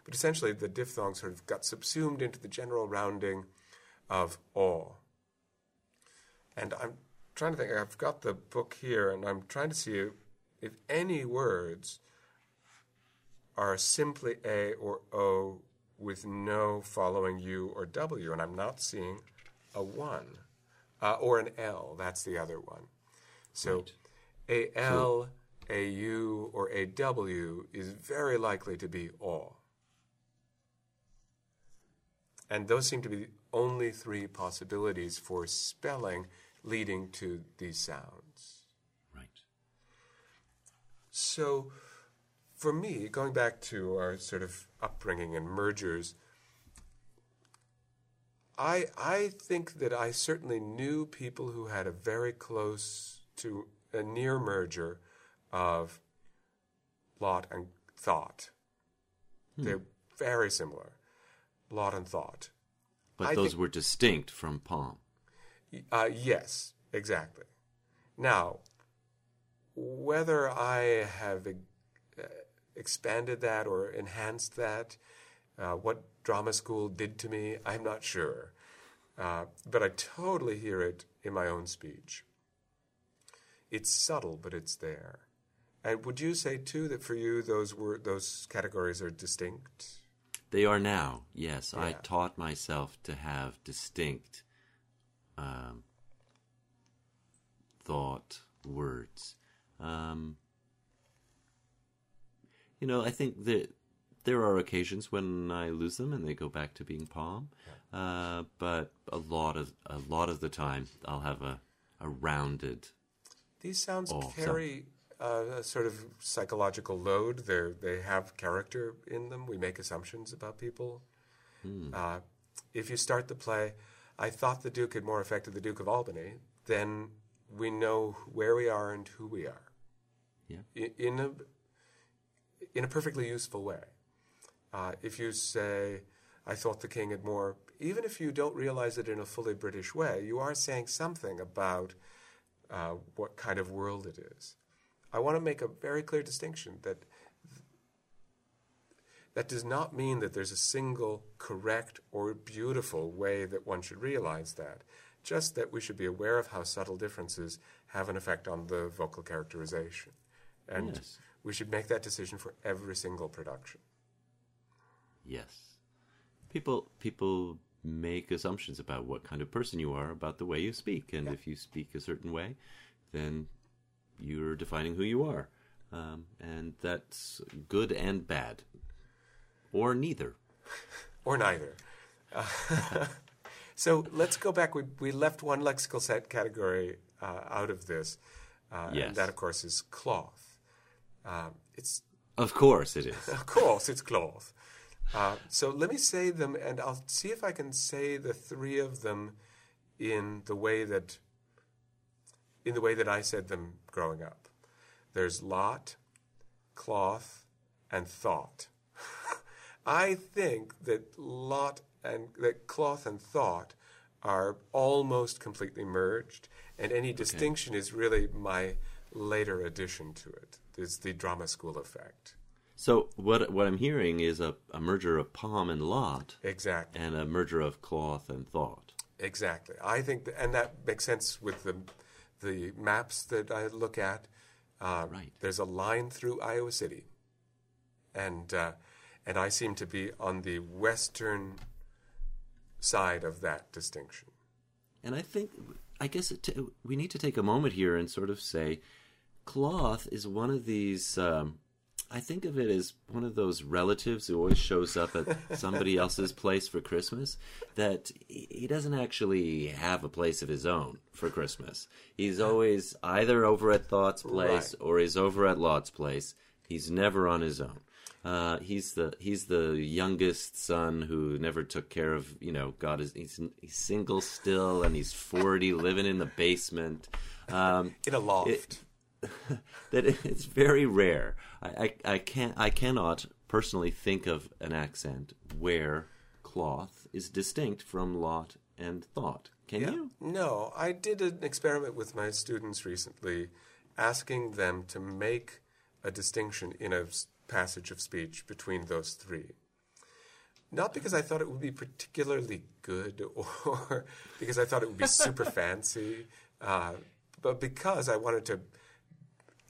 But essentially, the diphthong sort of got subsumed into the general rounding of o. And I'm trying to think, I've got the book here, and I'm trying to see if any words are simply A or O with no following U or W, and I'm not seeing a 1. Uh, or an L, that's the other one. So a L, a U, or a W is very likely to be O. And those seem to be the only three possibilities for spelling leading to these sounds. Right. So, for me, going back to our sort of upbringing and mergers, I I think that I certainly knew people who had a very close to a near merger of lot and thought. Hmm. They're very similar, lot and thought. But I those think- were distinct from palm. Uh, yes, exactly. Now, whether I have uh, expanded that or enhanced that, uh, what drama school did to me, I'm not sure. Uh, but I totally hear it in my own speech. It's subtle, but it's there. And would you say too that for you those were those categories are distinct? They are now, yes. I taught myself to have distinct um, thought words. Um, you know, I think that there are occasions when I lose them and they go back to being palm. Uh, but a lot of a lot of the time, I'll have a, a rounded. These sounds Oh, carry uh, a sort of psychological load. They they have character in them. We make assumptions about people. Uh, if you start the play, I thought the Duke had more affected the Duke of Albany. Then we know where we are and who we are. Yeah. I- In a in a perfectly useful way. Uh, if you say, "I thought the king had more," even if you don't realize it in a fully British way, you are saying something about uh, what kind of world it is. I want to make a very clear distinction that that does not mean that there's a single correct or beautiful way that one should realize that. Just that we should be aware of how subtle differences have an effect on the vocal characterization. And Yes. we should make that decision for every single production. Yes, people people make assumptions about what kind of person you are about the way you speak, and if you speak a certain way, then you're defining who you are, um, and that's good and bad, or neither. or neither. Uh, so let's go back. We, we left one lexical set category uh, out of this. Uh, Yes. And that, of course, is cloth. Um, it's Of course, it is. of course it's cloth. Uh, so let me say them, and I'll see if I can say the three of them in the way that in the way that I said them growing up. There's lot, cloth, and thought. I think that lot and that cloth and thought are almost completely merged, and any distinction is really my later addition to it. it. Is the drama school effect. So what what I'm hearing is a, a merger of palm and lot, Exactly. and a merger of cloth and thought. Exactly. I think, th- and that makes sense with the the maps that I look at. Uh, Right. There's a line through Iowa City, and uh, and I seem to be on the western side of that distinction. And I think I guess it t- we need to take a moment here and sort of say, cloth is one of these. Um, I think of it as one of those relatives who always shows up at somebody else's place for Christmas. That he doesn't actually have a place of his own for Christmas. He's always either over at Thought's place Right. or he's over at Lot's place. He's never on his own. Uh, he's the he's the youngest son who never took care of you know God is he's, he's single still and he's forty living in the basement. Um, In a loft. it- that it's very rare. I, I, I can't I cannot personally think of an accent where cloth is distinct from lot and thought. Can you? No, I did an experiment with my students recently, asking them to make a distinction in a passage of speech between those three. Not because I thought it would be particularly good or because I thought it would be super fancy, uh, but because I wanted to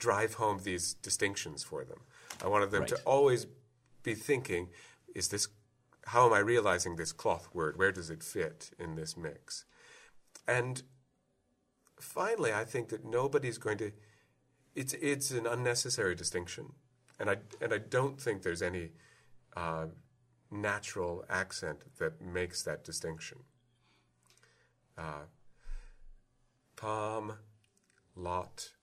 drive home these distinctions for them. I wanted them to always be thinking, is this, how am I realizing this cloth word? Where does it fit in this mix? And finally, I think that nobody's going to. It's it's an unnecessary distinction, and I and I don't think there's any uh, natural accent that makes that distinction. Uh, palm, lot,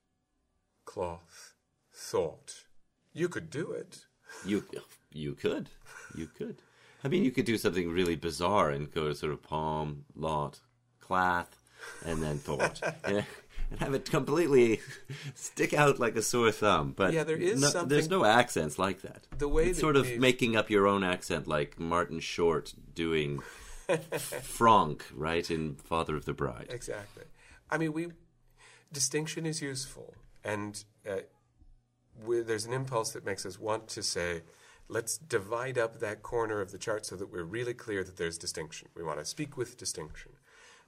cloth, thought. You could do it. You you could you could. I mean, you could do something really bizarre and go to sort of palm, lot, cloth, and then thought, and have it completely stick out like a sore thumb. But Yeah, there is no, something- There's no accents like that. The way it's that sort of we've- making up your own accent, like Martin Short doing Franck, right in Father of the Bride. Exactly. I mean, we distinction is useful, and uh, there's an impulse that makes us want to say, let's divide up that corner of the chart so that we're really clear that there's distinction. We want to speak with distinction.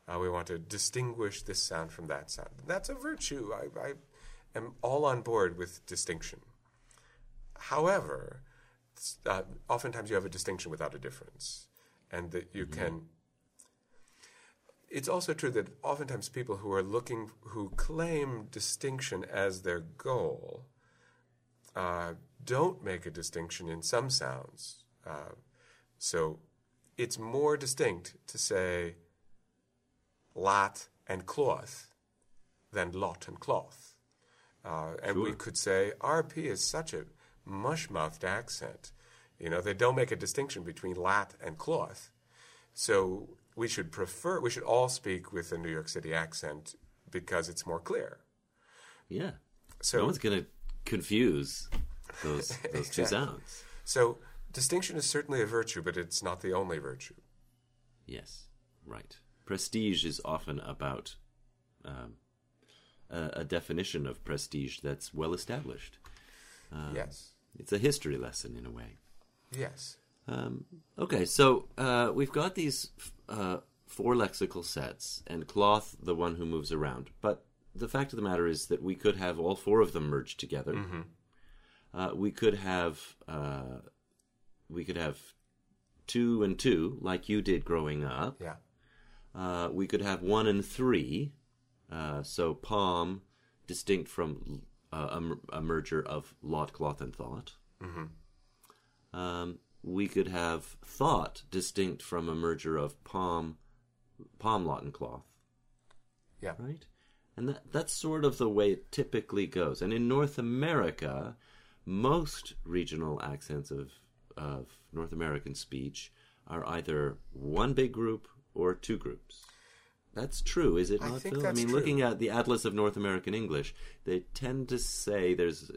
Uh, we want to distinguish this sound from that sound. That's a virtue. I, I am all on board with distinction. However, uh, oftentimes you have a distinction without a difference, and that you can it's also true that oftentimes people who are looking, who claim distinction as their goal, uh, don't make a distinction in some sounds. Uh, so it's more distinct to say lot and cloth than lot and cloth. Uh, and we could say RP is such a mush mouthed accent. You know, they don't make a distinction between lat and cloth. So we should prefer, we should all speak with a New York City accent because it's more clear. Yeah. So, no one's going to confuse those those two Exactly. sounds. so distinction is certainly a virtue, but it's not the only virtue. Yes, right. Prestige is often about um, a, a definition of prestige that's well established. yes. It's a history lesson in a way. Yes. Um, okay, so uh, we've got these uh, four lexical sets, and cloth, the one who moves around. But the fact of the matter is that we could have all four of them merged together. Uh, we could have uh, we could have two and two, like you did growing up. Yeah. Uh, we could have one and three, uh, so palm distinct from uh, a, a merger of lot, cloth, and thought. Hmm. Um, we could have thought distinct from a merger of palm, palm, lot, and cloth. Yeah. Right, and that that's sort of the way it typically goes. And in North America, most regional accents of of North American speech are either one big group or two groups. That's true, is it I not, think Phil? I mean, true. looking at the Atlas of North American English, they tend to say there's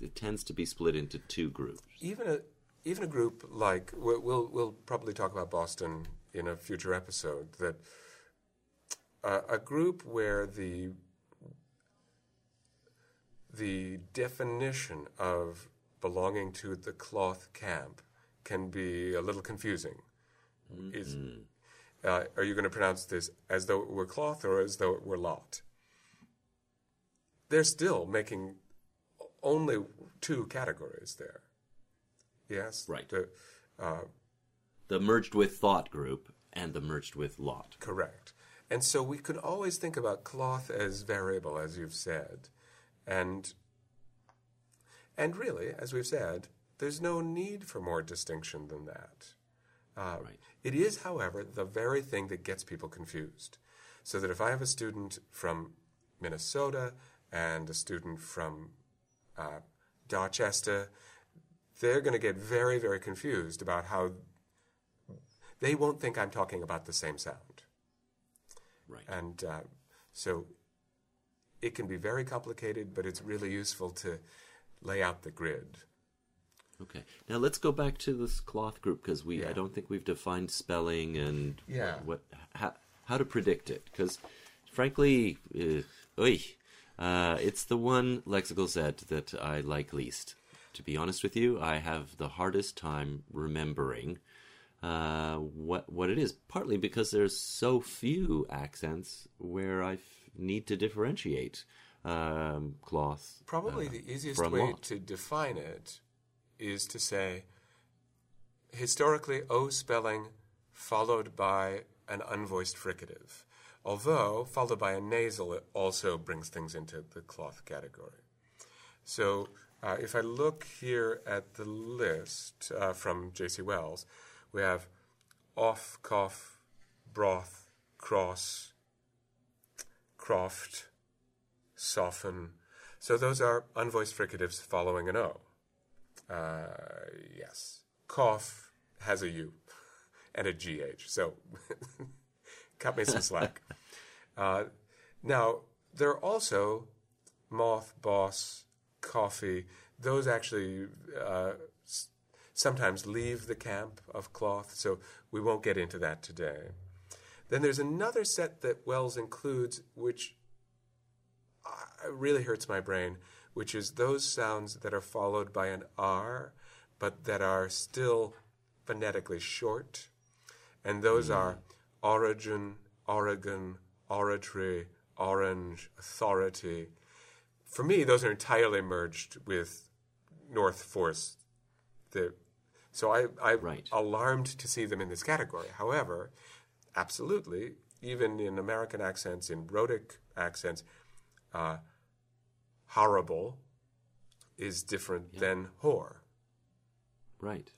it tends to be split into two groups. Even a even a group like we'll we'll, we'll probably talk about Boston in a future episode. That uh, a group where the the definition of belonging to the cloth camp can be a little confusing. Is uh, are you going to pronounce this as though it were cloth or as though it were lot? They're still making only two categories there. Yes, Right. The, uh, The merged with thought group and the merged with lot. correct. And so we can always think about cloth as variable, as you've said. And, and really, as we've said, there's no need for more distinction than that. Uh, Right. It is, however, the very thing that gets people confused. So that if I have a student from Minnesota and a student from uh, Dorchester, they're going to get very, very confused about how they won't think I'm talking about the same sound. Right. And uh, so it can be very complicated, but it's really useful to lay out the grid. Okay. Now let's go back to this cloth group because we yeah. I don't think we've defined spelling and Yeah. what how, how to predict it because frankly, uh, oy, uh, it's the one lexical set that I like least. To be honest with you, I have the hardest time remembering uh, what what it is. Partly because there's so few accents where I f- need to differentiate um, cloth. Probably uh, the easiest way lot. to define it is to say historically O spelling followed by an unvoiced fricative. Although followed by a nasal, it also brings things into the cloth category. So uh, if I look here at the list uh, from J.C. Wells, we have off, cough, broth, cross, croft, soften. So those are unvoiced fricatives following an O. Uh, yes. Cough has a U and a GH. So cut me some slack. Uh, now, there are also moth, boss, coffee. Those actually uh, s- sometimes leave the camp of cloth, so we won't get into that today. Then there's another set that Wells includes, which uh, really hurts my brain, which is those sounds that are followed by an R, but that are still phonetically short. And those are origin, Oregon, oratory, orange, authority. For me, those are entirely merged with North Force. The, so I, I'm Right. alarmed to see them in this category. However, absolutely, even in American accents, in rhotic accents, uh, horrible is different than whore. Right.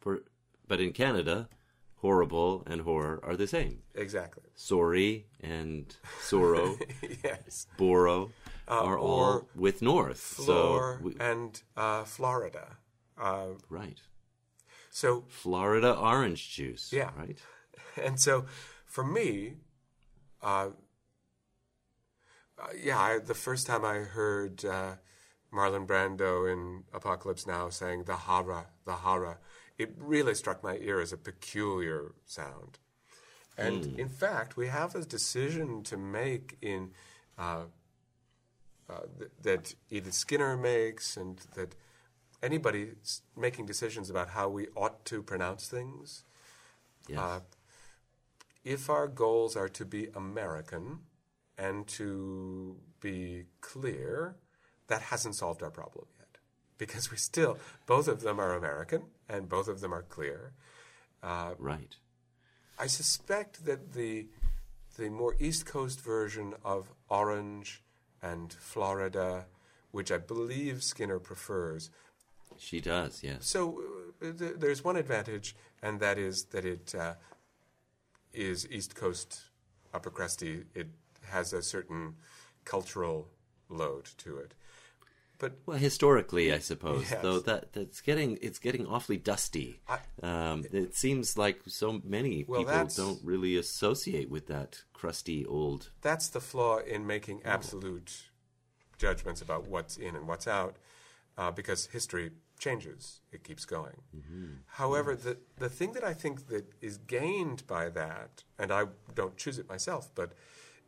For but in Canada, horrible and horror are the same. Exactly. Sorry and sorrow, yes. boro are all or with north. Floor so we, and uh, Florida. Uh, right. so Florida orange juice. Yeah. Right. and so for me, uh, uh, yeah, I, the first time I heard uh, Marlon Brando in Apocalypse Now saying the hara, the hara, it really struck my ear as a peculiar sound. And in fact, we have a decision to make in uh, uh, th- that Edith Skinner makes, and that anybody making decisions about how we ought to pronounce things Yes. uh, if our goals are to be American and to be clear, that hasn't solved our problem yet. Because we still, both of them are American and both of them are clear. right. I suspect that the, the more East Coast version of Orange and Florida, which I believe Skinner prefers, She does. Yes. So uh, th- there's one advantage, and that is that it uh, is East Coast upper crusty. It has a certain cultural load to it. But Well, historically, I suppose, Yes. though that that's getting it's getting awfully dusty. I- um, it seems like so many Well, people don't really associate with that crusty old. that's the flaw in making absolute judgments about what's in and what's out, uh, because history changes; it keeps going. However, the the thing that I think that is gained by that, and I don't choose it myself, but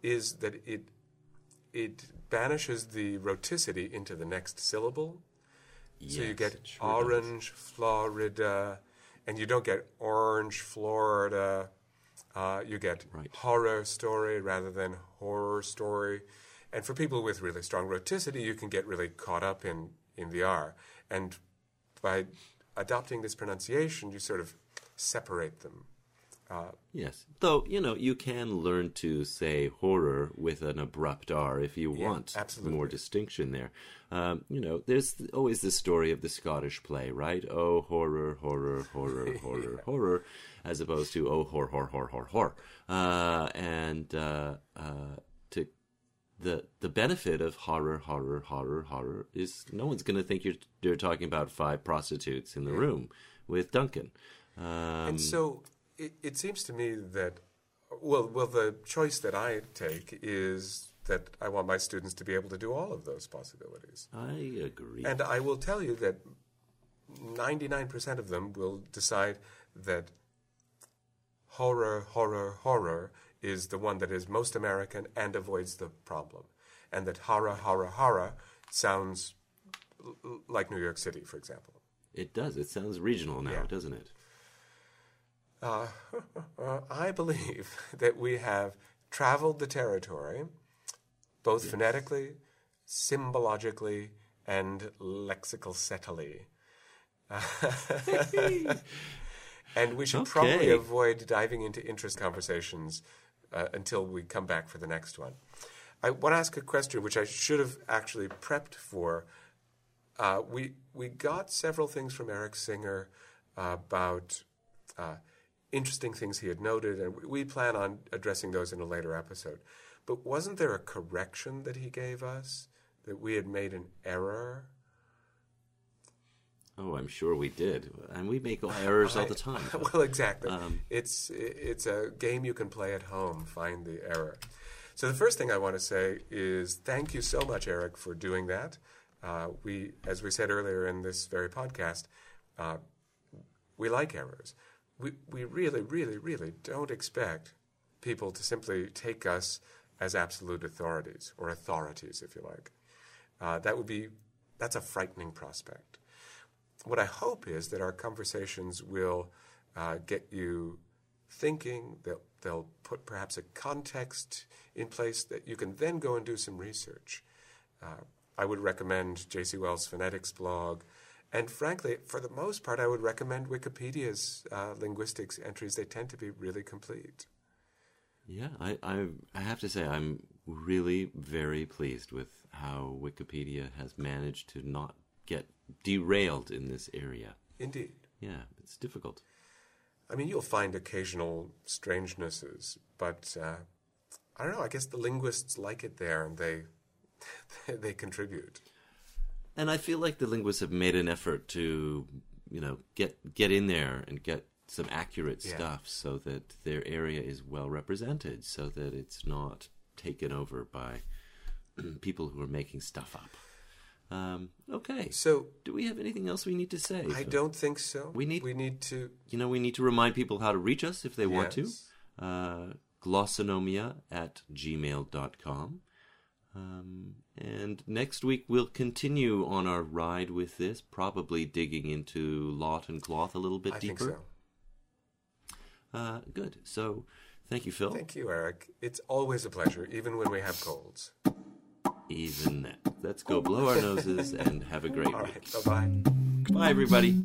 is that it it banishes the rhoticity into the next syllable. So you get sure does. orange, Florida, and you don't get orange, Florida. Uh, you get Right. horror story rather than horror story. And for people with really strong rhoticity, you can get really caught up in, in the R. And by adopting this pronunciation, you sort of separate them. Uh, yes, though you know you can learn to say horror with an abrupt R if you Yeah, want absolutely. more distinction there. Um, you know, there's always the story of the Scottish play, right? Oh, horror, horror, horror, horror, horror, as opposed to oh, horror, horror, horror, horror, horror. Uh, and uh, uh, to the the benefit of horror, horror, horror, horror is no one's going to think you're you're talking about five prostitutes in the room with Duncan. Um, And so it, it seems to me that, well, well, the choice that I take is that I want my students to be able to do all of those possibilities. I agree. And I will tell you that 99% of them will decide that horror, horror, horror is the one that is most American and avoids the problem. And that horror, horror, horror sounds l- like New York City, for example. It does. It sounds regional now, Yeah. doesn't it? Uh, I believe that we have traveled the territory, both phonetically, symbologically, and lexical settily. and we should probably avoid diving into interest conversations uh, until we come back for the next one. I want to ask a question which I should have actually prepped for. Uh, we we got several things from Eric Singer uh, about uh, interesting things he had noted, and we- plan on addressing those in a later episode. But wasn't there a correction that he gave us that we had made an error? Oh, I'm sure we did, and we make errors all the time. well, exactly. Um, it's it's a game you can play at home. Find the error. So the first thing I want to say is thank you so much, Eric, for doing that. Uh, we, as we said earlier in this very podcast, uh, we like errors. We we really, really, really don't expect people to simply take us as absolute authorities or authorities, if you like. Uh, that would be that's a frightening prospect what I hope is that our conversations will uh, get you thinking. They'll, they'll put perhaps a context in place that you can then go and do some research. Uh, I would recommend J.C. Wells' phonetics blog. And frankly, for the most part, I would recommend Wikipedia's uh, linguistics entries. They tend to be really complete. Yeah, I, I, I have to say I'm really very pleased with how Wikipedia has managed to not get derailed in this area. Indeed. Yeah, it's difficult. I mean, you'll find occasional strangenesses, but uh, I don't know. I guess the linguists like it there, and they they contribute. And I feel like the linguists have made an effort to, you know, get get in there and get some accurate Yeah. stuff so that their area is well represented, so that it's not taken over by people who are making stuff up. Um, okay. So Do we have anything else we need to say? I don't think so. We need- we need to You know, we need to remind people how to reach us if they want to. Uh, glossonomia at gmail.com. Um, and next week we'll continue on our ride with this, probably digging into lot and cloth a little bit I deeper. think so. Uh, good. So, thank you, Phil. Thank you, Eric. It's always a pleasure, even when we have colds. Even that. Let's go blow our noses and have a great All week. right. Bye bye. Bye, everybody.